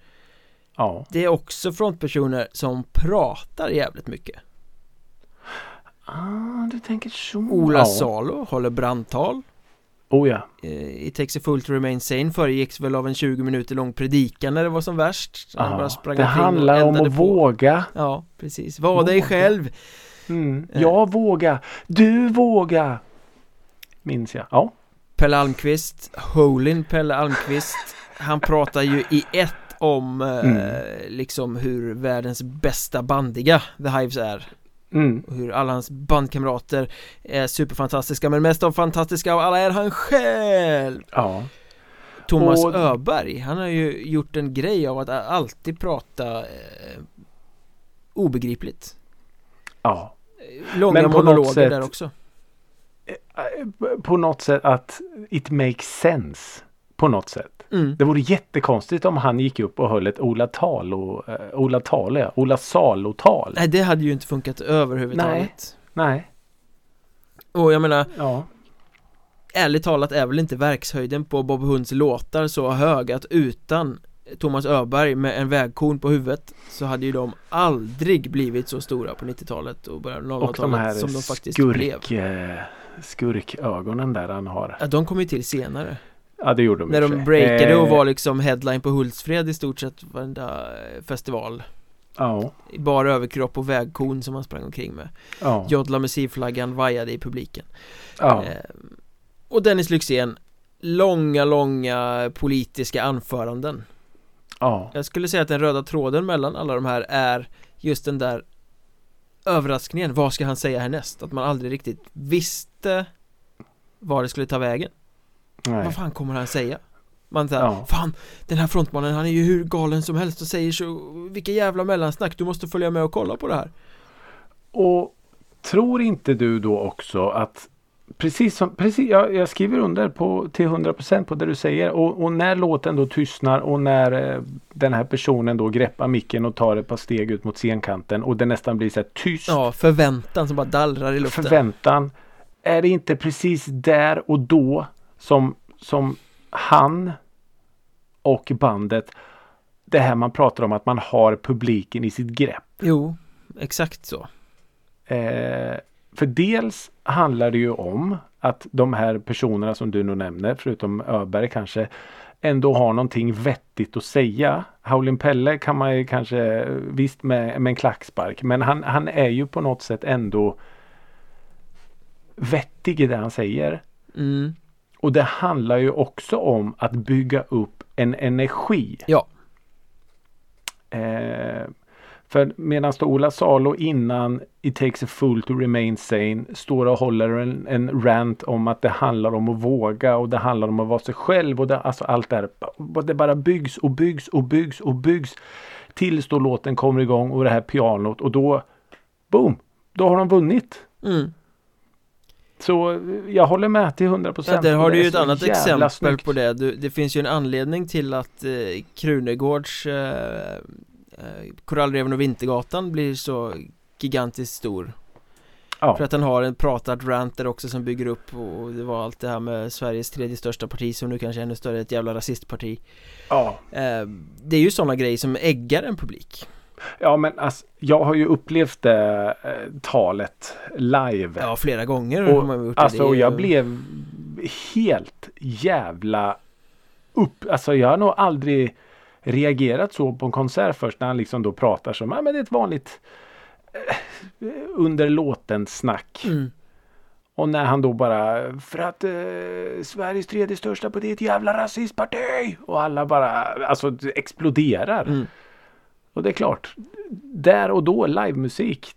Ja. Det är också frontpersoner som pratar jävligt mycket Ah, du tänker så. Ola ja. Salo håller brandtal Oh ja. eh, It takes a fool to remain sane föregicks väl av en 20 minuter lång predikan när det var som värst sprang det handlar om att på. våga. Ja, precis. Var dig Våga. själv Mm. Eh. Jag vågar. Du vågar. Minns jag. Ja. Pelle Almqvist, Holin Pelle Almqvist Han pratar ju i ett om eh, Mm. liksom hur världens bästa bandiga The Hives är Mm. och hur alla hans bandkamrater är superfantastiska men mest av fantastiska av alla är han själv Ja. Thomas Och- Öberg, han har ju gjort en grej av att alltid prata eh, obegripligt Ja. Långa Men på något monologer sätt- där också På något sätt att it makes sense. På något sätt. mm. Det vore jättekonstigt om han gick upp och höll ett Ola Talo, eh, Ola Talo, ja. Ola Salo-tal. Nej det hade ju inte funkat överhuvudtaget Nej. Och jag menar Ja. ärligt talat är väl inte verkshöjden på Bob Hunds låtar så hög att utan Thomas Öberg med en vägkorn på huvudet så hade ju de aldrig blivit så stora på 90-talet och början av Och de här 00-talet som de faktiskt blev skurk, eh, skurkögonen där han har. ja, De kom ju till senare Ja det gjorde de När och de breakade och Eh, var liksom headline på Hultsfred i stort sett varenda eh, festival Ja. Bara överkropp och vägkorn som han sprang omkring med Ja. Jodla med flaggan vajade i publiken ja. Och Dennis Lyxzén Långa, långa politiska anföranden ja. Jag skulle säga att den röda tråden mellan alla de här är just den där överraskningen, vad ska han säga härnäst? Att man aldrig riktigt visste var det skulle ta vägen Nej. Vad fan kommer han säga? Man säger, Ja. fan den här frontmannen han är ju hur galen som helst och säger så Vilka jävla mellansnack, du måste följa med och kolla på det här Och tror inte du då också att Precis som, precis, jag, jag skriver under på, till 100% på det du säger och, och när låten då tystnar och när eh, den här personen då greppar micken och tar ett par steg ut mot scenkanten och det nästan blir så här tyst Ja, förväntan som bara dallrar i luften förväntan. Är det inte precis där och då som, som han och bandet det här man pratar om att man har publiken i sitt grepp. Jo, exakt så Eh, för dels handlar det ju om att de här personerna som du nu nämner, förutom Öberg kanske, ändå har någonting vettigt att säga. Howlin' Pelle kan man ju kanske visst med, med en klackspark, men han, han är ju på något sätt ändå vettig i det han säger. mm. Och det handlar ju också om att bygga upp en energi. Ja. Eh, för medan då Ola Salo innan It takes a fool to remain sane står och håller en, en rant om att det handlar om att våga och det handlar om att vara sig själv och det, alltså allt det här. Det bara byggs och byggs och byggs och byggs. Tills då låten kommer igång och det här pianot och då Boom! Då har de vunnit. Mm. Så jag håller med till 100 procent. Ja, där har du ju ett annat exempel på det du, Det finns ju en anledning till att eh, Krunegårds eh, Korallreven och Vintergatan blir så gigantiskt stor Ja. För att han har en pratad rant där också som bygger upp och det var allt det här med Sveriges tredje största parti som nu kanske är ännu större, ett jävla rasistparti Ja. eh, Det är ju sådana grejer som äggar en publik Ja men alltså, jag har ju upplevt det eh, talet live. Ja, flera gånger har man och, gjort alltså det och jag blev helt jävla upp. Alltså jag har nog aldrig reagerat så på en konsert först när han liksom då pratar som, ja men det är ett vanligt eh, under låten snack. mm. Och när han då bara för att eh, Sveriges tredje största parti är ett jävla rasistparti. Och alla bara alltså exploderar. Mm. Och det är klart. Där och då livemusik.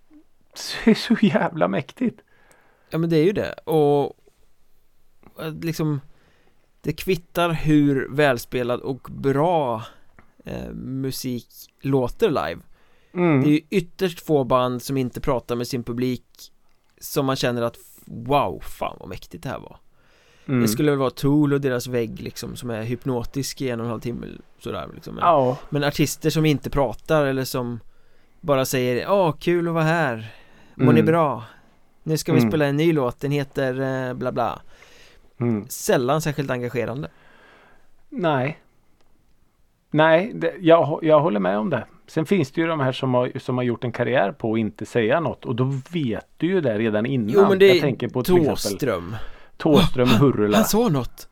Det är så jävla mäktigt. Ja men det är ju det och eh, liksom Det kvittar hur välspelad och bra eh, musik låter live Mm. Det är ju ytterst få band som inte pratar med sin publik Som man känner att Wow, fan vad mäktigt det här var Mm. Det skulle väl vara Tool och deras vägg liksom Som är hypnotisk i en och en halv timme sådär liksom men, Ja. men artister som inte pratar eller som Bara säger Ja, kul att vara här Mår Mm. ni bra? Nu ska vi Mm. spela en ny låt, den heter eh, bla bla Mm. Sällan särskilt engagerande Nej. Nej, det, jag, jag håller med om det. Sen finns det ju de här som har, som har gjort en karriär på att inte säga något och då vet du ju det redan innan. Jo men det jag är tänker på till Thåström Thåström Hurula. Han sa något!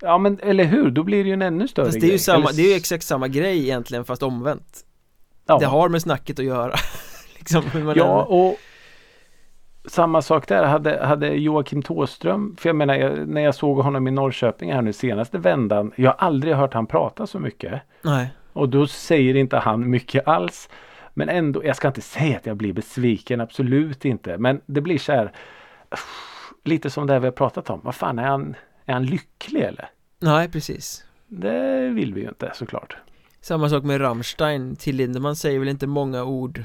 Ja men eller hur, då blir det ju en ännu större Fast det är ju grej. samma, Eller- det är ju exakt samma grej egentligen fast omvänt ja. Det har med snacket att göra liksom, Ja och samma sak där hade, hade Joakim Tåström, för jag menar jag, när jag såg honom i Norrköping här nu senaste vändan. Jag har aldrig hört han prata så mycket. Nej Och då säger inte han mycket alls. Men ändå, jag ska inte säga att jag blir besviken, absolut inte. Men det blir så här lite som det här vi har pratat om. Vad fan är han, är han lycklig eller? Nej precis Det vill vi ju inte såklart. Samma sak med Rammstein, till Lindemann säger väl inte många ord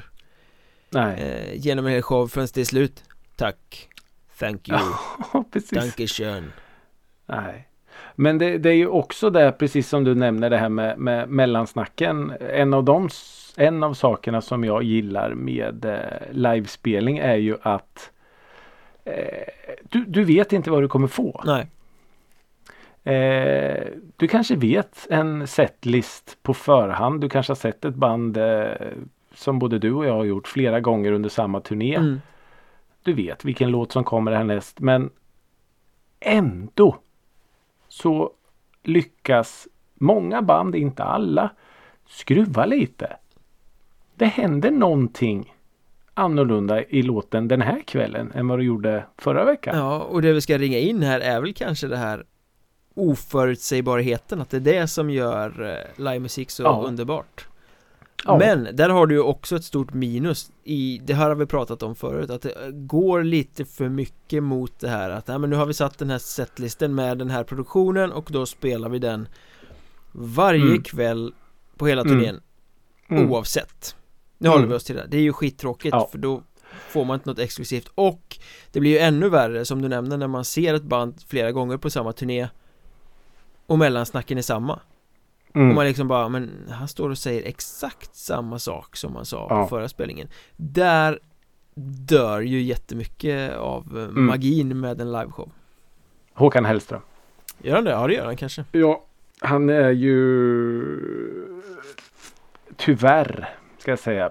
Nej, eh, genom en hel show förrän det är slut Tack Thank you, ja, precis. Dankeschön Nej. Men det, det är ju också det, precis som du nämner det här med, med mellansnacken. En av, de, en av sakerna som jag gillar med eh, livespelning är ju att eh, du, du vet inte vad du kommer få. Nej, Eh, du kanske vet en setlist på förhand. Du kanske har sett ett band eh, som både du och jag har gjort flera gånger under samma turné. mm. Du vet vilken låt som kommer härnäst men ändå så lyckas många band, inte alla, skruva lite. Det händer någonting annorlunda i låten den här kvällen än vad du gjorde förra veckan. Ja, och det vi ska ringa in här är väl kanske det här oförutsägbarheten, att det är det som gör eh, livemusik så Ja. underbart Ja. Men där har du ju också ett stort minus i, det här har vi pratat om förut, att det går lite för mycket mot det här att, ja men nu har vi satt den här setlisten med den här produktionen och då spelar vi den Varje Mm. kväll på hela Mm. turnén Mm. Oavsett Nu Mm. håller vi oss till det, det är ju skittråkigt Ja. för då får man inte något exklusivt och det blir ju ännu värre som du nämnde när man ser ett band flera gånger på samma turné och mellansnacken är samma och Mm. man liksom bara, men han står och säger exakt samma sak som han sa Ja. på förra spelningen Där dör ju jättemycket av eh, Mm. magin med en liveshow Håkan Hellström. Gör han det? Ja det gör han kanske Ja, han är ju tyvärr ska jag säga.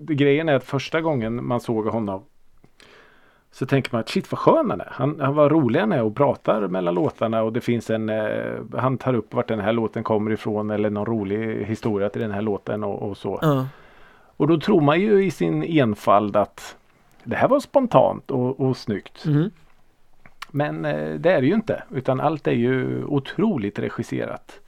Grejen är att första gången man såg honom så tänker man att shit vad skön han är. Han, han var rolig han är och pratar mellan låtarna och det finns en eh, Han tar upp vart den här låten kommer ifrån eller någon rolig historia till den här låten och, och så. Ja, Och då tror man ju i sin enfald att det här var spontant och, och snyggt. mhm. Men eh, det är det ju inte. Utan allt är ju otroligt regisserat.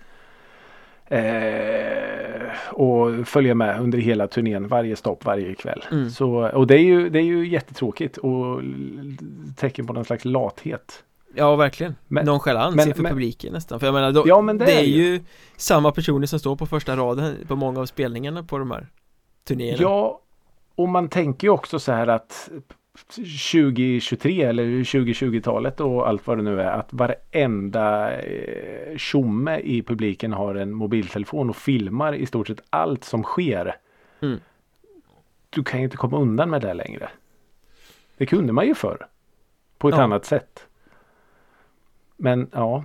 Eh, och följer med under hela turnén. Varje stopp, varje kväll. Mm. Så, och det är, ju, det är ju jättetråkigt och tecken på någon slags lathet. ja verkligen Men- Nonchalans men- inför men- publiken nästan För jag menar, då, Ja, men det, det är är ju samma personer som står på första raden på många av spelningarna på de här turnéerna Ja, och man tänker ju också så här att 2023 eller 2020-talet och allt vad det nu är att varenda eh, tjomme i publiken har en mobiltelefon och filmar i stort sett allt som sker. Mm. Du kan ju inte komma undan med det längre. Det kunde man ju förr. På ett Ja. annat sätt. Men ja,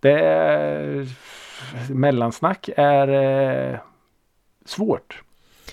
det är, mellansnack är eh, svårt.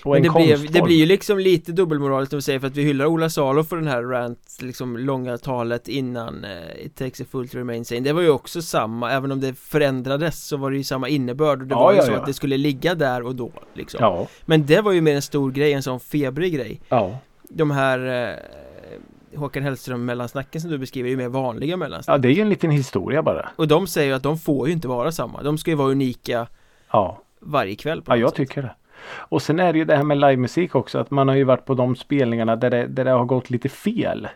Och en det, blev, det blir ju liksom lite dubbelmoraliskt om vi säger för att vi hyllar Ola Salo för den här rant, liksom långa talet innan eh, It takes a fool to remain sane Det var ju också samma, även om det förändrades så var det ju samma innebörd och det Ja, var ju ja, så ja. att det skulle ligga där och då liksom Ja, Men det var ju mer en stor grej, en sån febrig grej ja. De här eh, Håkan Hellström mellansnacken som du beskriver är ju mer vanliga mellansnack ja, det är ju en liten historia bara. Och de säger ju att de får ju inte vara samma, de ska ju vara unika Ja, varje kväll på ja jag sätt. tycker det. Och sen är det ju det här med livemusik också. Att man har ju varit på de spelningarna där det, där det har gått lite fel.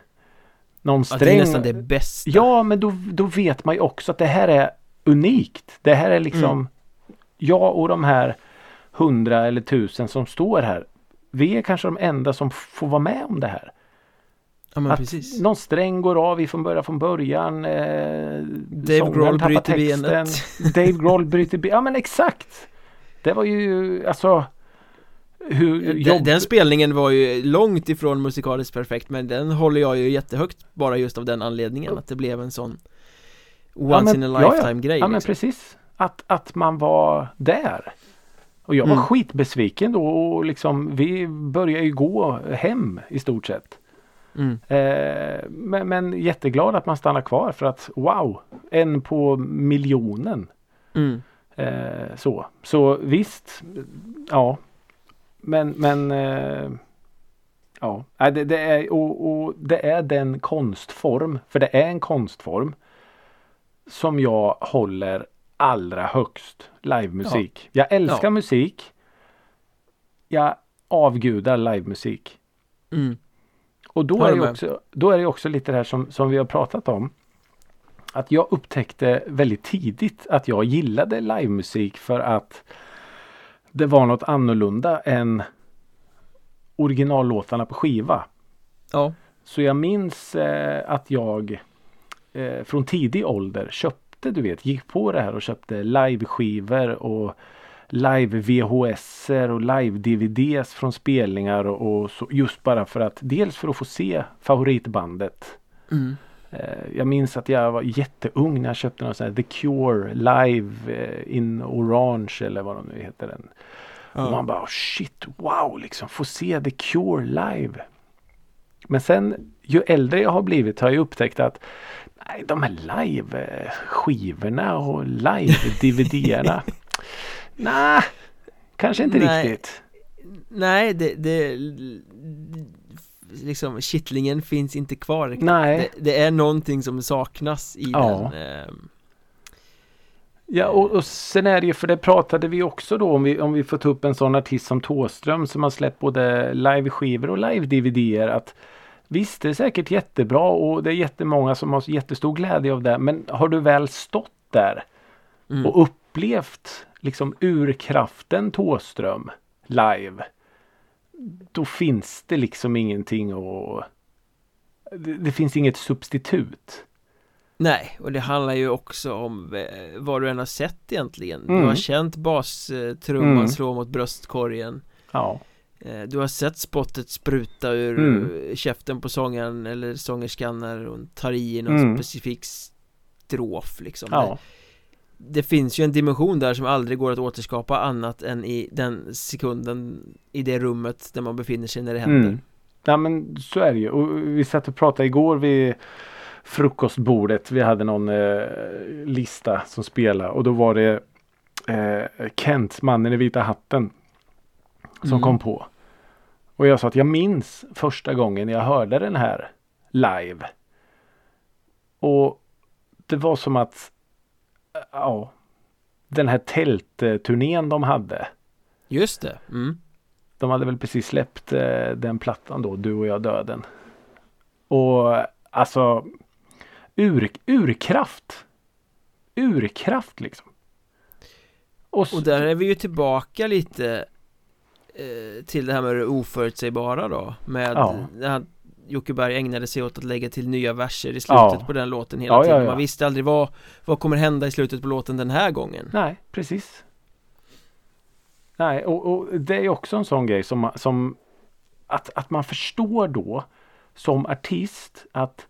Någon Att det är sträng. nästan det bästa Ja, men då, då vet man ju också att det här är unikt. Det här är liksom Mm. jag och de här hundra eller tusen som står här. Vi är kanske de enda som får vara med om det här. Ja att precis någon sträng går av ifrån början från början. Eh, Dave Grohl bryter texten. benet. Dave Grohl bryter benet. Ja men exakt. Det var ju alltså hur Den, jobb... den spelningen var ju långt ifrån musikaliskt perfekt men den håller jag ju jättehögt bara just av den anledningen att det blev en sån once men- in a ja, ja. lifetime grej Ja men liksom. precis. Att, att man var där. Och jag var Mm. skitbesviken då och liksom vi började ju gå hem i stort sett. mm. Eh, men, men jätteglad att man stannar kvar för att wow, en på miljonen. Mm. Eh, så. så visst, ja. Men, men eh, ja, det, det, är, och, och det är den konstform, för det är en konstform som jag håller allra högst. Livemusik. Jag älskar Ja. musik. Jag avgudar livemusik. Mm. Och då är, det också, då är det också lite det här som, som vi har pratat om. Att jag upptäckte väldigt tidigt att jag gillade livemusik för att det var något annorlunda än originallåtarna på skiva. Ja, Så jag minns eh, att jag eh, från tidig ålder köpte, du vet, gick på det här och köpte liveskivor och live VHS och live DVDs från spelningar och, och så, just bara för att dels för att få se favoritbandet. mm. Eh, jag minns att jag var jätteung när jag köpte någon sån här The Cure live eh, in Orange eller vad de nu heter den. Och man bara shit wow liksom få se The Cure live. Men sen ju äldre jag har blivit har jag upptäckt att nej, de här live eh, och live DVDerna. nej, kanske inte Nej. riktigt. Nej, det, det liksom kittlingen finns inte kvar. Nej. Det, det är någonting som saknas i Ja. den ehm, Ja och, och sen är det ju för det pratade vi också då om vi, om vi får ta upp en sån artist som Tåström som har släppt både live-skivor och live-DVDer att Visst det är säkert jättebra och det är jättemånga som har jättestor glädje av det men har du väl stått där mm. och upplevt liksom urkraften Tåström live. Då finns det liksom ingenting att... Det, det finns inget substitut. Nej, och det handlar ju också om eh, vad du än har sett egentligen Mm. Du har känt bastrumman Mm. slå mot bröstkorgen Ja. eh, Du har sett spottet spruta ur Mm. eh, käften på sångaren eller sångerskan när hon tar i någon Mm. specifik strof liksom Ja. det, det finns ju en dimension där som aldrig går att återskapa annat än i den sekunden i det rummet där man befinner sig när det händer Mm. Ja men så är det ju. Och vi satt och pratade igår vid frukostbordet. Vi hade någon eh, lista som spelade och då var det eh, Kent, mannen i vita hatten. Som Mm. kom på. Och jag sa att jag minns första gången jag hörde den här live. Och det var som att ja, den här tältturnén de hade. Just det, mm. De hade väl precis släppt eh, den plattan då, Du och jag döden. Och alltså ur, urkraft. Urkraft liksom. Och, Och där är vi ju tillbaka lite eh, till det här med det oförutsägbara då med Ja. när han, Jocke Berg ägnade sig åt att lägga till nya verser i slutet Ja. på den låten hela Ja, tiden. Man visste aldrig vad, vad kommer hända i slutet på låten den här gången Nej, precis. Nej, och, och det är också en sån grej som, som att, att man förstår då som artist att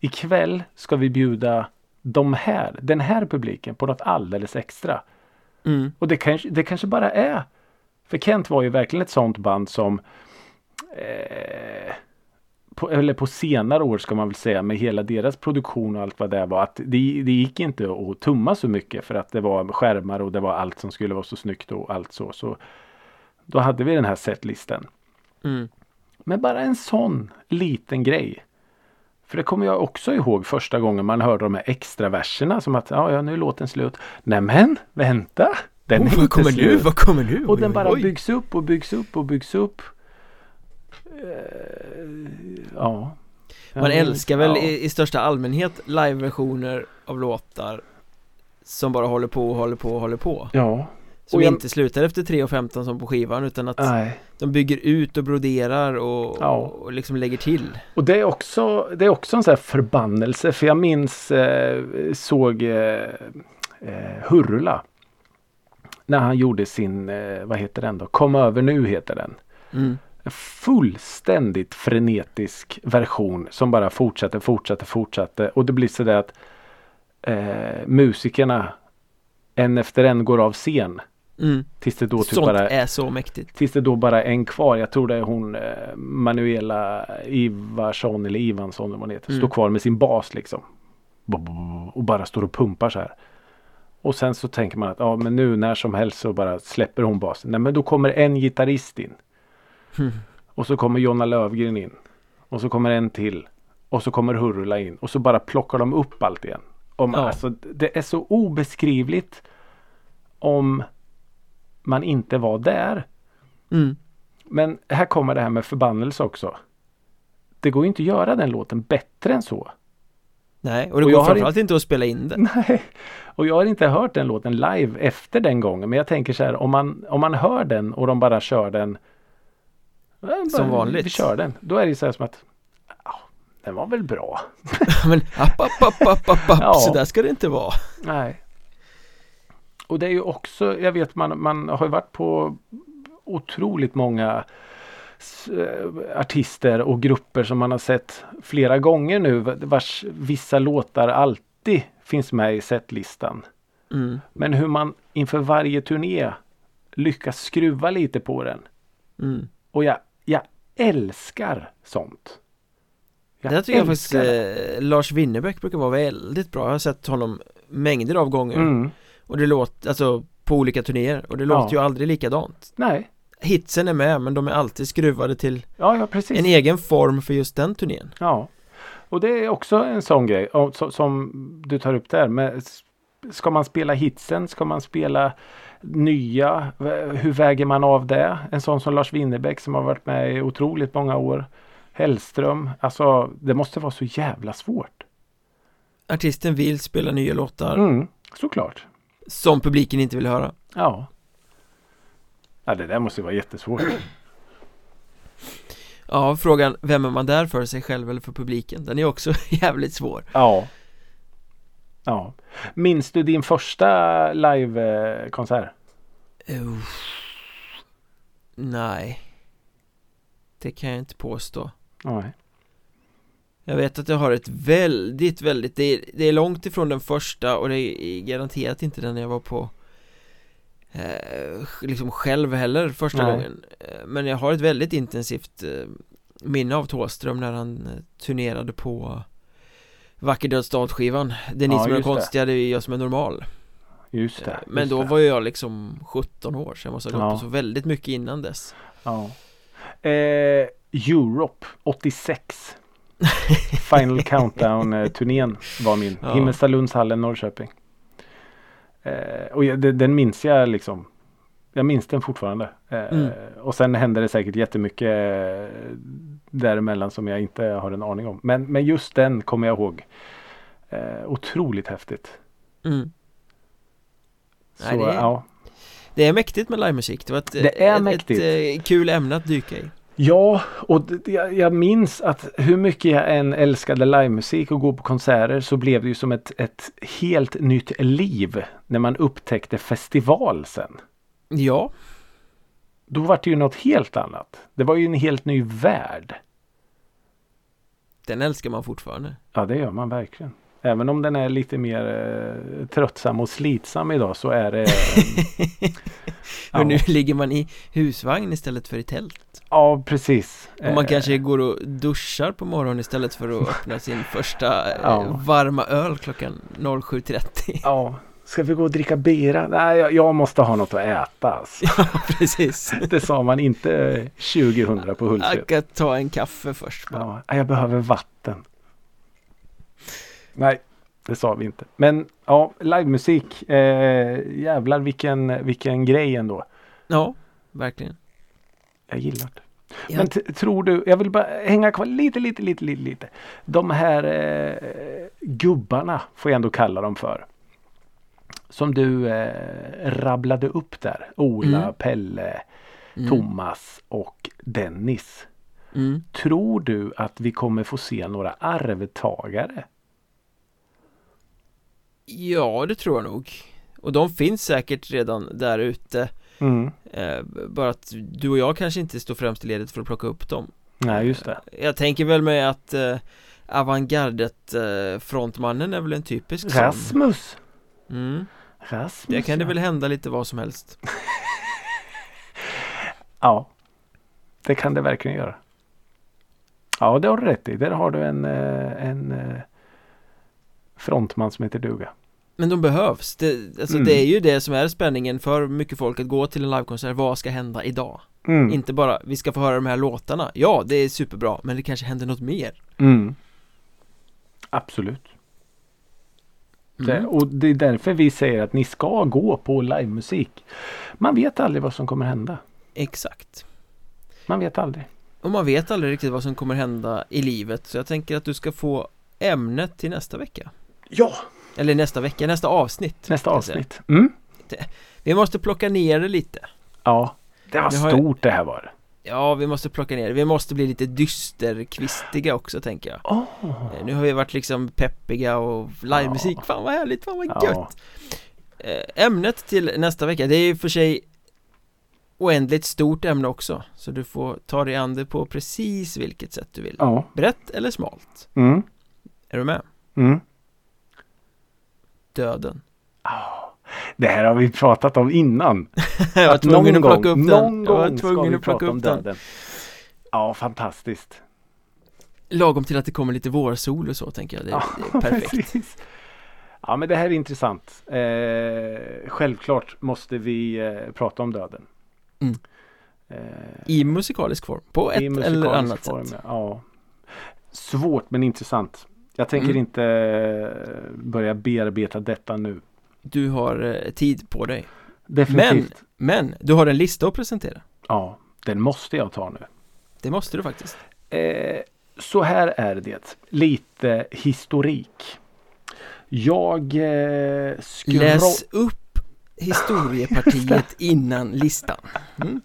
ikväll ska vi bjuda de här, den här publiken på något alldeles extra. mm. Och det kanske, det kanske bara är. För Kent var ju verkligen ett sånt band som eh, på, eller på senare år ska man väl säga med hela deras produktion och allt vad det var. Att det, det gick inte att tumma så mycket för att det var skärmar och det var allt som skulle vara så snyggt och allt så. så då hade vi den här setlisten. Mm. Men bara en sån liten grej. För det kommer jag också ihåg första gången man hörde de här extra verserna som att ja, ja nu är låten slut. Nämen, vänta! Den är oh, inte vad kommer nu, slut. vad kommer nu? Och Oj, den bara oj. byggs upp och byggs upp och byggs upp. Eh, ja. Man älskar väl ja. i, i största allmänhet liveversioner av låtar Som bara håller på och håller på och håller på Ja. Som jag- inte slutar efter 3.15 som på skivan utan att Nej. de bygger ut och broderar och, Ja. och liksom lägger till Och det är också, det är också en sån här förbannelse. För jag minns, eh, såg eh, eh, Hurula. När han gjorde sin, eh, vad heter den då? Kom över nu heter den. mm. En fullständigt frenetisk version som bara fortsätter, fortsätter, fortsätter. Och det blir så där att eh, musikerna en efter en går av scen. Mm. Tills det då typ Sånt bara är så mäktigt Tills det då bara är en kvar. Jag tror det är hon eh, Manuela Ivarsson eller Ivansson eller vad heter. Mm. Står kvar med sin bas liksom. Och bara står och pumpar så här. Och sen så tänker man att ja men nu när som helst så bara släpper hon basen. Nej men då kommer en gitarrist in. Mm. Och så kommer Jonna Lövgren in. Och så kommer en till. Och så kommer Hurula in. Och så bara plockar de upp allt igen. Man, Ja. alltså, det är så obeskrivligt. Om man inte var där. mm. Men här kommer det här med förbannelse också. Det går ju inte att göra den låten bättre än så. Nej, och det Och går framförallt inte att spela in det Nej. Och jag har inte hört den låten live efter den gången. Men jag tänker så här om man, om man hör den och de bara kör den. Bara, Som vanligt. Vi kör den. Då är det så här som att. Den var väl bra. Men app, app, app, app, app, app. Ja. så där ska det inte vara Nej. Och det är ju också, jag vet man, man har ju varit på otroligt många eh, artister och grupper som man har sett flera gånger nu vars vissa låtar alltid finns med i setlistan. mm. Men hur man inför varje turné lyckas skruva lite på den. Mm. Och jag, jag älskar sånt. Det här tycker jag faktiskt det. eh, Lars Winnerbäck brukar vara väldigt bra Jag har sett honom mängder av gånger Mm. Och det låter, alltså på olika turnéer Och det låter ju aldrig likadant Nej, Hitsen är med men de är alltid skruvade till ja, ja en egen form för just den turnén Ja, och det är också en sån grej som du tar upp där. Men s- ska man spela hitsen? Ska man spela nya? Hur väger man av det? En sån som Lars Winnerbäck som har varit med i otroligt många år. Hellström. Alltså det måste vara så jävla svårt. Artisten vill spela nya låtar Mm, såklart. Som publiken inte vill höra. Ja. Ja, det där måste ju vara jättesvårt. Ja, frågan vem är man där för, sig själv eller för publiken? Den är också jävligt svår. Ja. Ja. Minns du din första livekonsert? Uh, nej. Det kan jag inte påstå. Nej. Jag vet att jag har ett väldigt, väldigt, det är, det är långt ifrån den första och det är garanterat inte den jag var på eh, liksom själv heller första Nej. gången Eh, Men jag har ett väldigt intensivt eh, minne av Thåström när han eh, turnerade på Vacker död stad-skivan Det är ni Ja, som är det. konstiga, det är jag som är normal Just det. Eh, Men just då det. var jag liksom 17 år så jag måste ha gått Ja. på så väldigt mycket innan dess Ja. Eh, Europe 86. Final Countdown-turnén var min. Ja. Himmelstalundshallen, Norrköping. Eh, och jag, det- den minns jag liksom. Jag minns den fortfarande. Eh, Mm. Och sen hände det säkert jättemycket eh, däremellan som jag inte har en aning om. Men, men just den kommer jag ihåg. Eh, otroligt häftigt. mm. Så, Nej, det är- ja. Det är mäktigt med livemusik, det var ett, Det är ett, ett eh, kul ämne att dyka i Ja, och det- jag, jag minns att hur mycket jag än älskade livemusik och gå på konserter så blev det ju som ett, ett helt nytt liv när man upptäckte festival sen. Ja, Då var det ju något helt annat. Det var ju en helt ny värld. den älskar man fortfarande Ja, det gör man verkligen. Även om den är lite mer eh, tröttsam och slitsam idag så är det... Och ja, nu ligger man i husvagn istället för i tält ja, precis. Och man Eh, kanske går och duschar på morgonen istället för att öppna sin första eh, Ja. varma öl klockan 07.30 Ja, ska vi gå och dricka bira? Nej, jag, jag måste ha något att äta. Alltså. Precis Det sa man inte eh, 2000 på Hultsfred. Jag kan ta en kaffe först bara. Ja, jag behöver vatten. Nej, det sa vi inte. Men ja, livemusik. Eh, jävlar vilken, vilken grej ändå. Ja, verkligen Jag gillar det. Ja. Men tror du, jag vill bara hänga kvar lite, lite, lite, lite, lite. De här eh, gubbarna får jag ändå kalla dem för. Som du eh, rabblade upp där. Ola, Mm. Pelle, Mm. Thomas och Dennis. Mm. Tror du att vi kommer få se några arvtagare? Ja, det tror jag nog Och de finns säkert redan där ute Mm. eh, Bara att du och jag kanske inte står främst i ledet för att plocka upp dem Nej, just det. Jag tänker väl med att eh, Avantgardet eh, frontmannen är väl en typisk Rasmus. mm. Rasmus. Det kan det ja. väl hända lite vad som helst Ja. Det kan det verkligen göra. Ja, det har du rätt i. Där har du en, eh, en eh, frontman som heter duga. Men de behövs, det, alltså Mm. det är ju det som är spänningen för mycket folk att gå till en livekonsert, vad ska hända idag? Mm. Inte bara, vi ska få höra de här låtarna, ja det är superbra, men det kanske händer något mer Mm. Absolut. Det, mm. och det är därför vi säger att ni ska gå på livemusik. Man vet aldrig vad som kommer hända. Exakt Man vet aldrig. Och man vet aldrig riktigt vad som kommer hända i livet, så jag tänker att du ska få ämnet till nästa vecka Ja, Eller nästa vecka, nästa avsnitt nästa säga. avsnitt. Mm. Vi måste plocka ner det lite Ja, det var har ju- stort det här var det. Ja, vi måste plocka ner vi måste bli lite dysterkvistiga också tänker jag Oh. Nu har vi varit liksom peppiga och livemusik, Ja. fan vad härligt, fan vad gött Eh, Ämnet till nästa vecka, det är ju för sig oändligt stort ämne också Så du får ta dig an det på precis vilket sätt du vill Ja. Brett eller smalt Mm. Är du med? Mm. Döden Det här har vi pratat om innan. Jag var Att tvungen att plocka upp den någon Jag var gång tvungen att plocka upp den. Ja, fantastiskt. Lagom till att det kommer lite vårsol och så tänker jag, det, Ja, det är perfekt precis. Ja, men det här är intressant. Eh, självklart måste vi eh, prata om döden. Mm. Eh, I musikalisk form, på ett i eller musikalisk annat form, sätt Ja. Svårt men intressant. Jag tänker Mm. inte eh, börja bearbeta detta nu. Du har eh, tid på dig Definitivt. Men, du har en lista att presentera Ja, den måste jag ta nu. Det måste du faktiskt Eh, så här är det. Lite historik. Jag eh, scroll... Läs upp historiepartiet innan listan. Mm.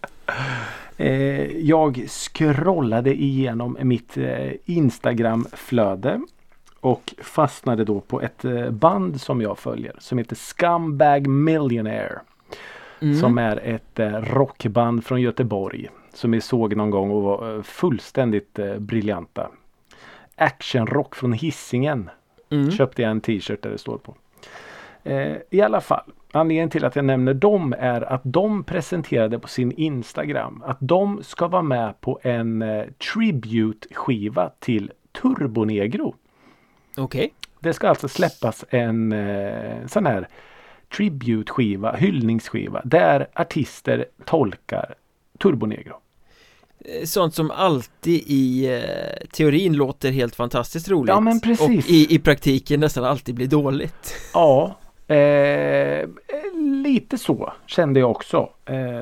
Eh, jag scrollade igenom mitt eh, Instagram-flöde och fastnade då på ett eh, band som jag följer som heter Scumbag Millionaire. Mm. Som är ett eh, rockband från Göteborg. Som vi såg någon gång och var eh, fullständigt briljanta. Actionrock från Hisingen Mm. köpte jag en t-shirt där det står på. I alla fall, anledningen till att jag nämner dem är att de presenterade på sin Instagram att de ska vara med på en tribute-skiva till Turbonegro. Okej. Det ska alltså släppas en eh, sån här tribute-skiva, hyllningsskiva där artister tolkar Turbonegro. Eh, Sånt som alltid i eh, teorin låter helt fantastiskt roligt Ja, men precis. Och i, i praktiken nästan alltid blir dåligt Ja, eh, lite så kände jag också. Eh,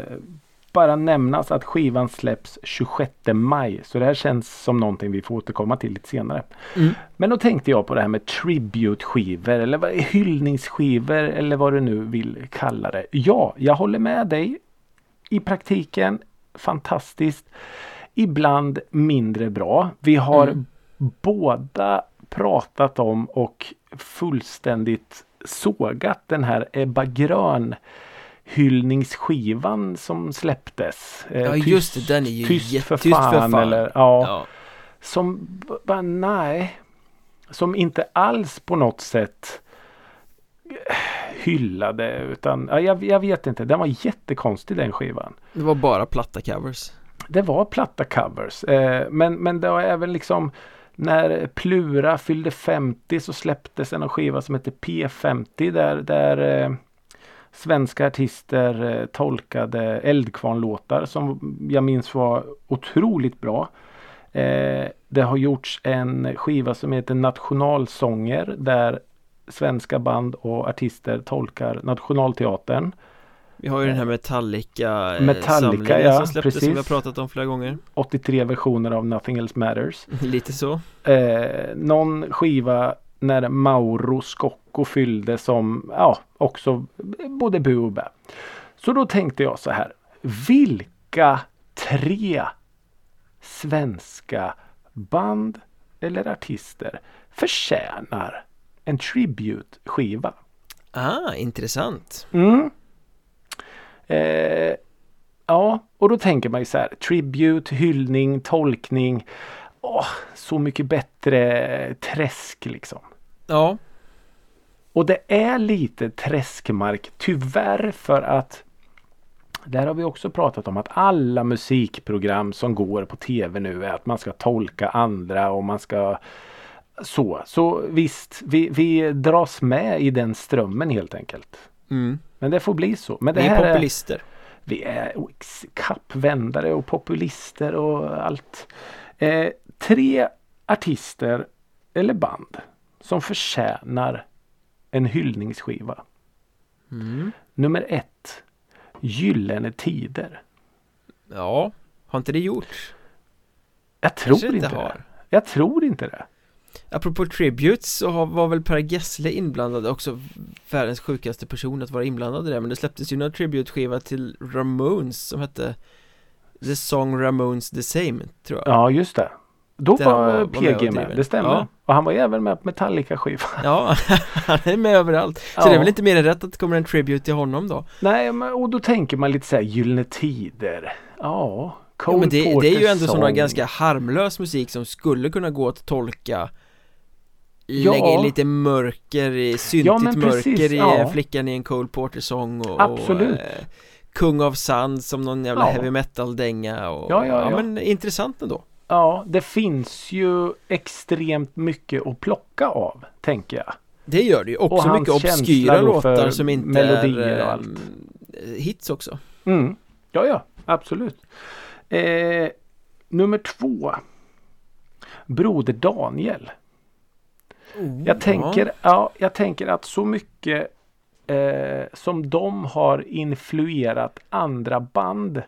bara nämnas att skivan släpps 26 maj. Så det här känns som någonting vi får återkomma till lite senare. Mm. Men då tänkte jag på det här med tribute-skivor eller hyllningsskivor eller vad du nu vill kalla det. Ja, jag håller med dig. I praktiken fantastiskt. Ibland mindre bra. Vi har Mm. båda pratat om och fullständigt sågat den här Ebba Grön hyllningsskivan som släpptes. Eh, Ja tyst- just det, den är ju Tyst jätte- för tyst för fan, fan. eller ja. Ja, Som bara nej. Som inte alls på något sätt hyllade utan ja, jag, jag vet inte. Den var jättekonstig den skivan. det var bara platta covers Det var platta covers. Eh, men, men det var även liksom när Plura fyllde 50 så släpptes en skiva som heter P50 där, där eh, svenska artister eh, tolkade Eldkvarn-låtar som jag minns var otroligt bra. Eh, det har gjorts en skiva som heter Nationalsånger där svenska band och artister tolkar Nationalteatern. Vi har ju den här Metallica eh, Metallica, ja, som släpptes som vi har pratat om flera gånger 83 versioner av Nothing Else Matters. Lite så eh, någon skiva när Mauro Scocco fyllde som ja, också både bu och bä. Så då tänkte jag så här. Vilka tre svenska band eller artister förtjänar en tribute-skiva? Ah, intressant Mm. Eh, ja, och då tänker man ju så här. Tribute, hyllning, tolkning. Åh, så mycket bättre träsk liksom. Ja, Och det är lite träskmark tyvärr för att där har vi också pratat om att alla musikprogram som går på tv nu är att man ska tolka andra och man ska så. Så visst, vi, vi dras med i den strömmen helt enkelt. mm. Men det får bli så. Men det vi är här är, populister vi är kappvändare och populister och allt. Eh, tre artister eller band som förtjänar en hyllningsskiva. mm. Nummer ett. Gyllene Tider. Ja, har inte det gjorts? Jag tror Kanske inte inte det. har. Jag tror inte det. Apropå tributes så har- var väl Per Gessle inblandad också Världens sjukaste person att vara inblandad i det Men det släpptes ju någon tribute-skiva till Ramones som hette The Song Ramones the Same tror jag Ja, just det. Då var, var- med PG med. driver. Det stämmer. Ja. Och han var ju även med på Metallica-skivan. Ja, han är med överallt Så Ja. det är väl inte mer än rätt att det kommer en tribute till honom då Nej, men, och då tänker man lite så här Gyllene Tider. Ja. Cole ja, men det, det är ju ändå Song. ganska harmlös musik som skulle kunna gå att tolka Ja. Lägga in lite mörker, i syntigt Ja, precis, mörker i ja. eh, Flickan i en Cole Porter-sång och, Absolut. och eh, Kung av Sand som någon jävla Ja. heavy metal-dänga och Ja, ja, ja. men intressant ändå Ja, det finns ju extremt mycket att plocka av, tänker jag. Det gör det ju, också Och mycket obskyra låtar som inte melodier är och eh, allt. hits också Mm. Ja, ja, absolut. Eh, nummer två. Broder Daniel. Jag tänker, ja. jag tänker att så mycket eh, som de har influerat andra band.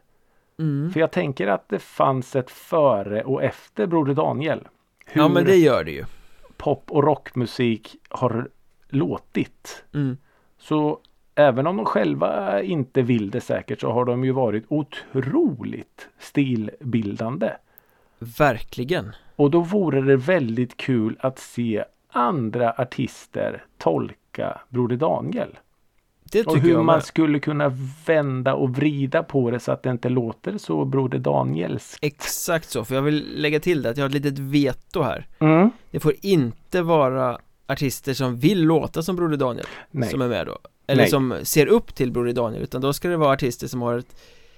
Mm. För jag tänker att det fanns ett före och efter Broder Daniel. Hur Ja men det gör det ju pop och rockmusik har låtit. mm. Så även om de själva inte vill det säkert så har de ju varit otroligt stilbildande. Verkligen. Och då vore det väldigt kul att se andra artister tolka Broder Daniel. Det Och hur man skulle kunna vända och vrida på det så att det inte låter så Broder Daniels. Exakt så, för jag vill lägga till det att jag har ett litet veto här. Mm. Det får inte vara artister som vill låta som Broder Daniel Nej. som är med då. Eller Nej. som ser upp till Broder Daniel, utan då ska det vara artister som har ett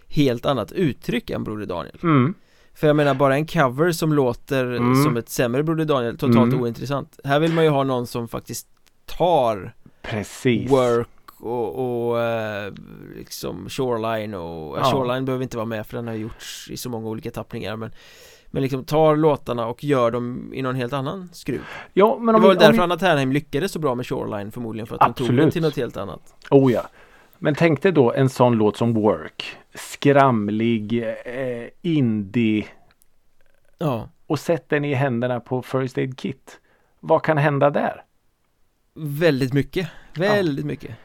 helt annat uttryck än Broder Daniel. Mm. För jag menar bara en cover som låter Mm. som ett sämre Broder Daniel, totalt Mm. ointressant. Här vill man ju ha någon som faktiskt tar Precis. work och, och eh, liksom shoreline och, Ja. shoreline behöver inte vara med för den har gjorts i så många olika tappningar men men liksom tar låtarna och gör dem i någon helt annan skruv Ja, men Det om var vi, väl därför vi, Anna Ternheim lyckades så bra med Shoreline förmodligen för att de tog den Absolut. till något helt annat Oh ja. Men tänk dig då en sån låt som Work. Skramlig, eh, indie Ja, och sätt den i händerna på First Aid Kit. Vad kan hända där? väldigt mycket, väldigt mycket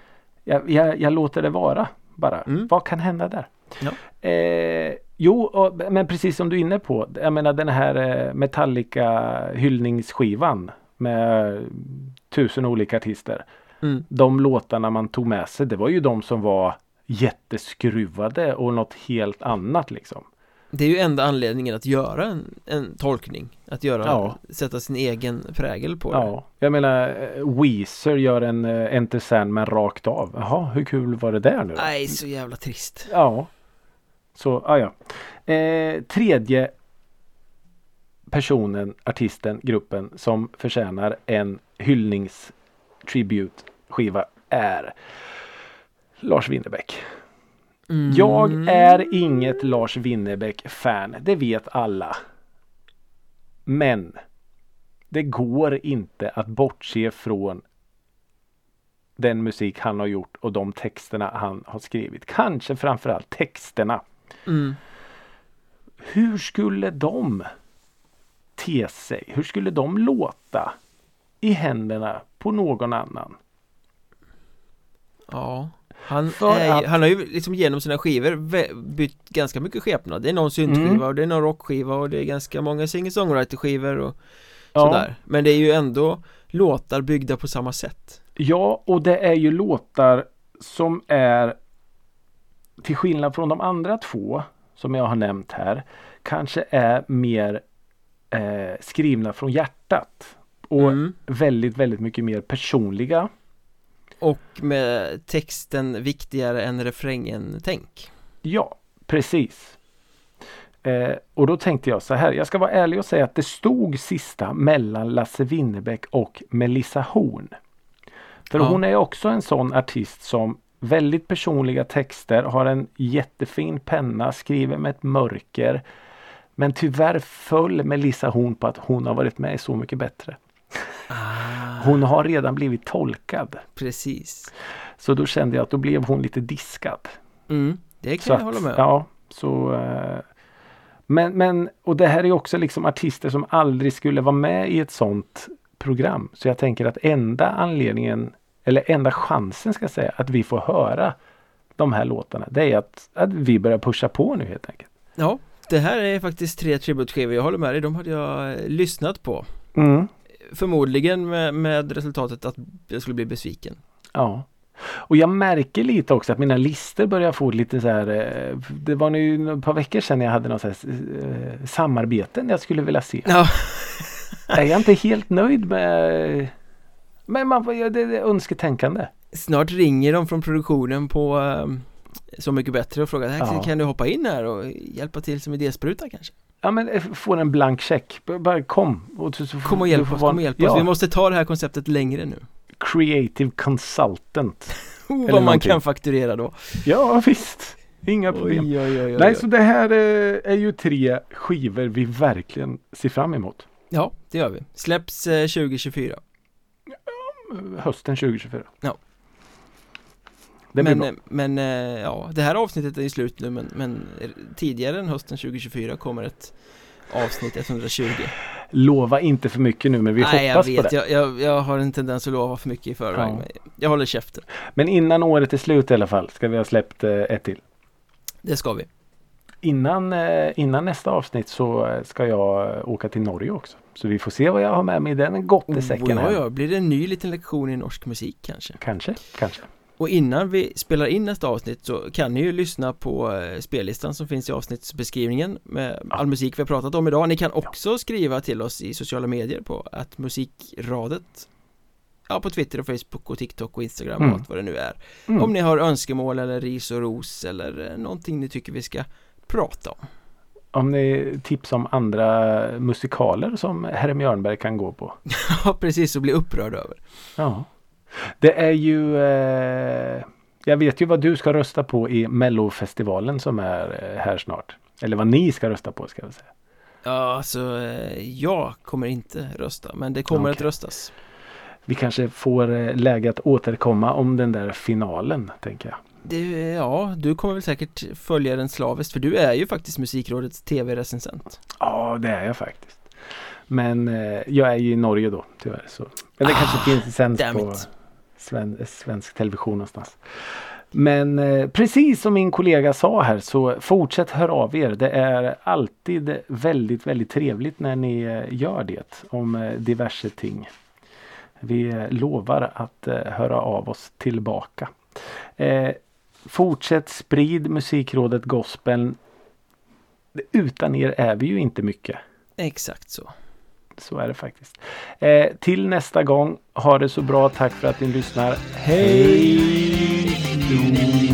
Jag, jag, jag låter det vara bara. Mm. Vad kan hända där? Ja. Eh, jo, och, men precis som du är inne på. Jag menar den här eh, Metallica hyllningsskivan med tusen olika artister. mm. De låtarna man tog med sig, det var ju de som var jätteskruvade och något helt annat liksom. Det är ju enda anledningen att göra en, en tolkning Att göra, Ja. sätta sin egen prägel på det Ja, jag menar eh, Weezer gör en uh, Enter Sandman rakt av. Jaha, hur kul var det där nu? Nej, så jävla trist Ja. Så, ah, ja. Eh, tredje personen, artisten, gruppen som förtjänar en hyllnings tribute skiva är Lars Winnerbäck. Mm. Jag är inget Lars Winnerbäck-fan. Det vet alla. Men det går inte att bortse från den musik han har gjort och de texterna han har skrivit. Kanske framförallt texterna. mm. Hur skulle de te sig? Hur skulle de låta i händerna på någon annan? Ja han, är, att- han har ju liksom genom sina skivor bytt ganska mycket skepnad Det är någon syntskiva Mm. och det är någon rockskiva och det är ganska många singer-songwriter-skivor och Ja. sådär Men det är ju ändå låtar byggda på samma sätt Ja, och det är ju låtar som är till skillnad från de andra två som jag har nämnt här kanske är mer eh, skrivna från hjärtat och mm. väldigt, väldigt mycket mer personliga. Och med texten viktigare än refrängen tänk Ja, precis. Eh, och då tänkte jag så här. Jag ska vara ärlig och säga att det stod sista mellan Lasse Winnerbäck och Melissa Horn. För Ja. hon är också en sån artist som väldigt personliga texter, har en jättefin penna, skriver med ett mörker. Men tyvärr föll Melissa Horn på att hon har varit med i Så mycket bättre. Ah, Hon har redan blivit tolkad. Precis Så då kände jag att då blev hon lite diskad. mm. Det kan Så jag att, hålla med om Ja, så eh, men, men och det här är också liksom artister som aldrig skulle vara med i ett sånt program. Så jag tänker att enda anledningen eller enda chansen ska jag säga att vi får höra de här låtarna. Det är att, att vi börjar pusha på nu helt enkelt. Ja, det här är faktiskt tre tributskivor, jag håller med dig, de hade jag lyssnat på Mm, Förmodligen med, med resultatet att jag skulle bli besviken ja. Och jag märker lite också att mina listor börjar få lite så här. eh, Det var nu ett par veckor sedan jag hade något så här, eh, samarbeten jag skulle vilja se. Ja, är jag inte helt nöjd med Men man det, är önsketänkande. snart ringer de från produktionen på ehm, Så mycket bättre och frågar "Här, Ja. Kan du hoppa in här och hjälpa till som idéspruta kanske? Ja men eh, få en blank check. Bara kom. Och så, så, Kom och hjälp oss, kom och hjälp oss, ja, vi måste ta det här konceptet längre nu Creative consultant. oh, Vad man någonting. kan fakturera då Ja visst. Inga problem. oj, oj, oj, Nej så det här eh, är ju tre skivor vi verkligen ser fram emot. Ja, det gör vi Släpps eh, 2024 Eh, Hösten 2024. Ja. Blir Men, men eh, ja, det här avsnittet är ju slut nu men, men tidigare än hösten 2024 kommer ett avsnitt 120 Lova inte för mycket nu men vi Nej, hoppas jag på vet. det. Jag, jag, jag har en tendens att lova för mycket i förväg. Ja. Jag håller käften. Men innan året är slut i alla fall ska vi ha släppt eh, ett till. Det ska vi. Innan, eh, innan nästa avsnitt så ska jag åka till Norge också. Så vi får se vad jag har med mig i den gottesäcken. Oh, ja, ja. Blir det en ny liten lektion i norsk musik kanske? Kanske, kanske. Och innan vi spelar in nästa avsnitt så kan ni ju lyssna på eh, spellistan som finns i avsnittsbeskrivningen med all musik vi har pratat om idag. Ni kan också skriva till oss i sociala medier på att musikradet Ja, på Twitter och Facebook och TikTok och Instagram Mm. och allt vad det nu är. Mm. Om ni har önskemål eller ris och ros eller eh, någonting ni tycker vi ska prata om. Om ni tips om andra musikaler som Herre Björnberg kan gå på. Ja, precis och bli upprörd över. Ja. Det är ju eh, Jag vet ju vad du ska rösta på i Mellofestivalen som är eh, här snart. Eller vad ni ska rösta på ska jag säga. Ja, alltså eh, jag kommer inte rösta, men det kommer Okej. att röstas. Vi kanske får eh, läge att återkomma om den där finalen tänker jag. Det, ja, du kommer väl säkert följa den slaviskt, för du är ju faktiskt Musikrådets tv-recensent. Ja det är jag faktiskt. Men eh, jag är ju i Norge då tyvärr. Så. Men det kanske finns sänds på it sven, svensk television någonstans. Men eh, precis som min kollega sa här så fortsätt höra av er. Det är alltid väldigt väldigt trevligt när ni eh, gör det om eh, diverse ting. Vi eh, lovar att eh, höra av oss tillbaka. Eh, fortsätt sprid musikrådet gospeln. Utan er är vi ju inte mycket. Exakt så. Så är det faktiskt. Eh, till nästa gång. Ha det så bra. Tack för att ni lyssnar. Hej då!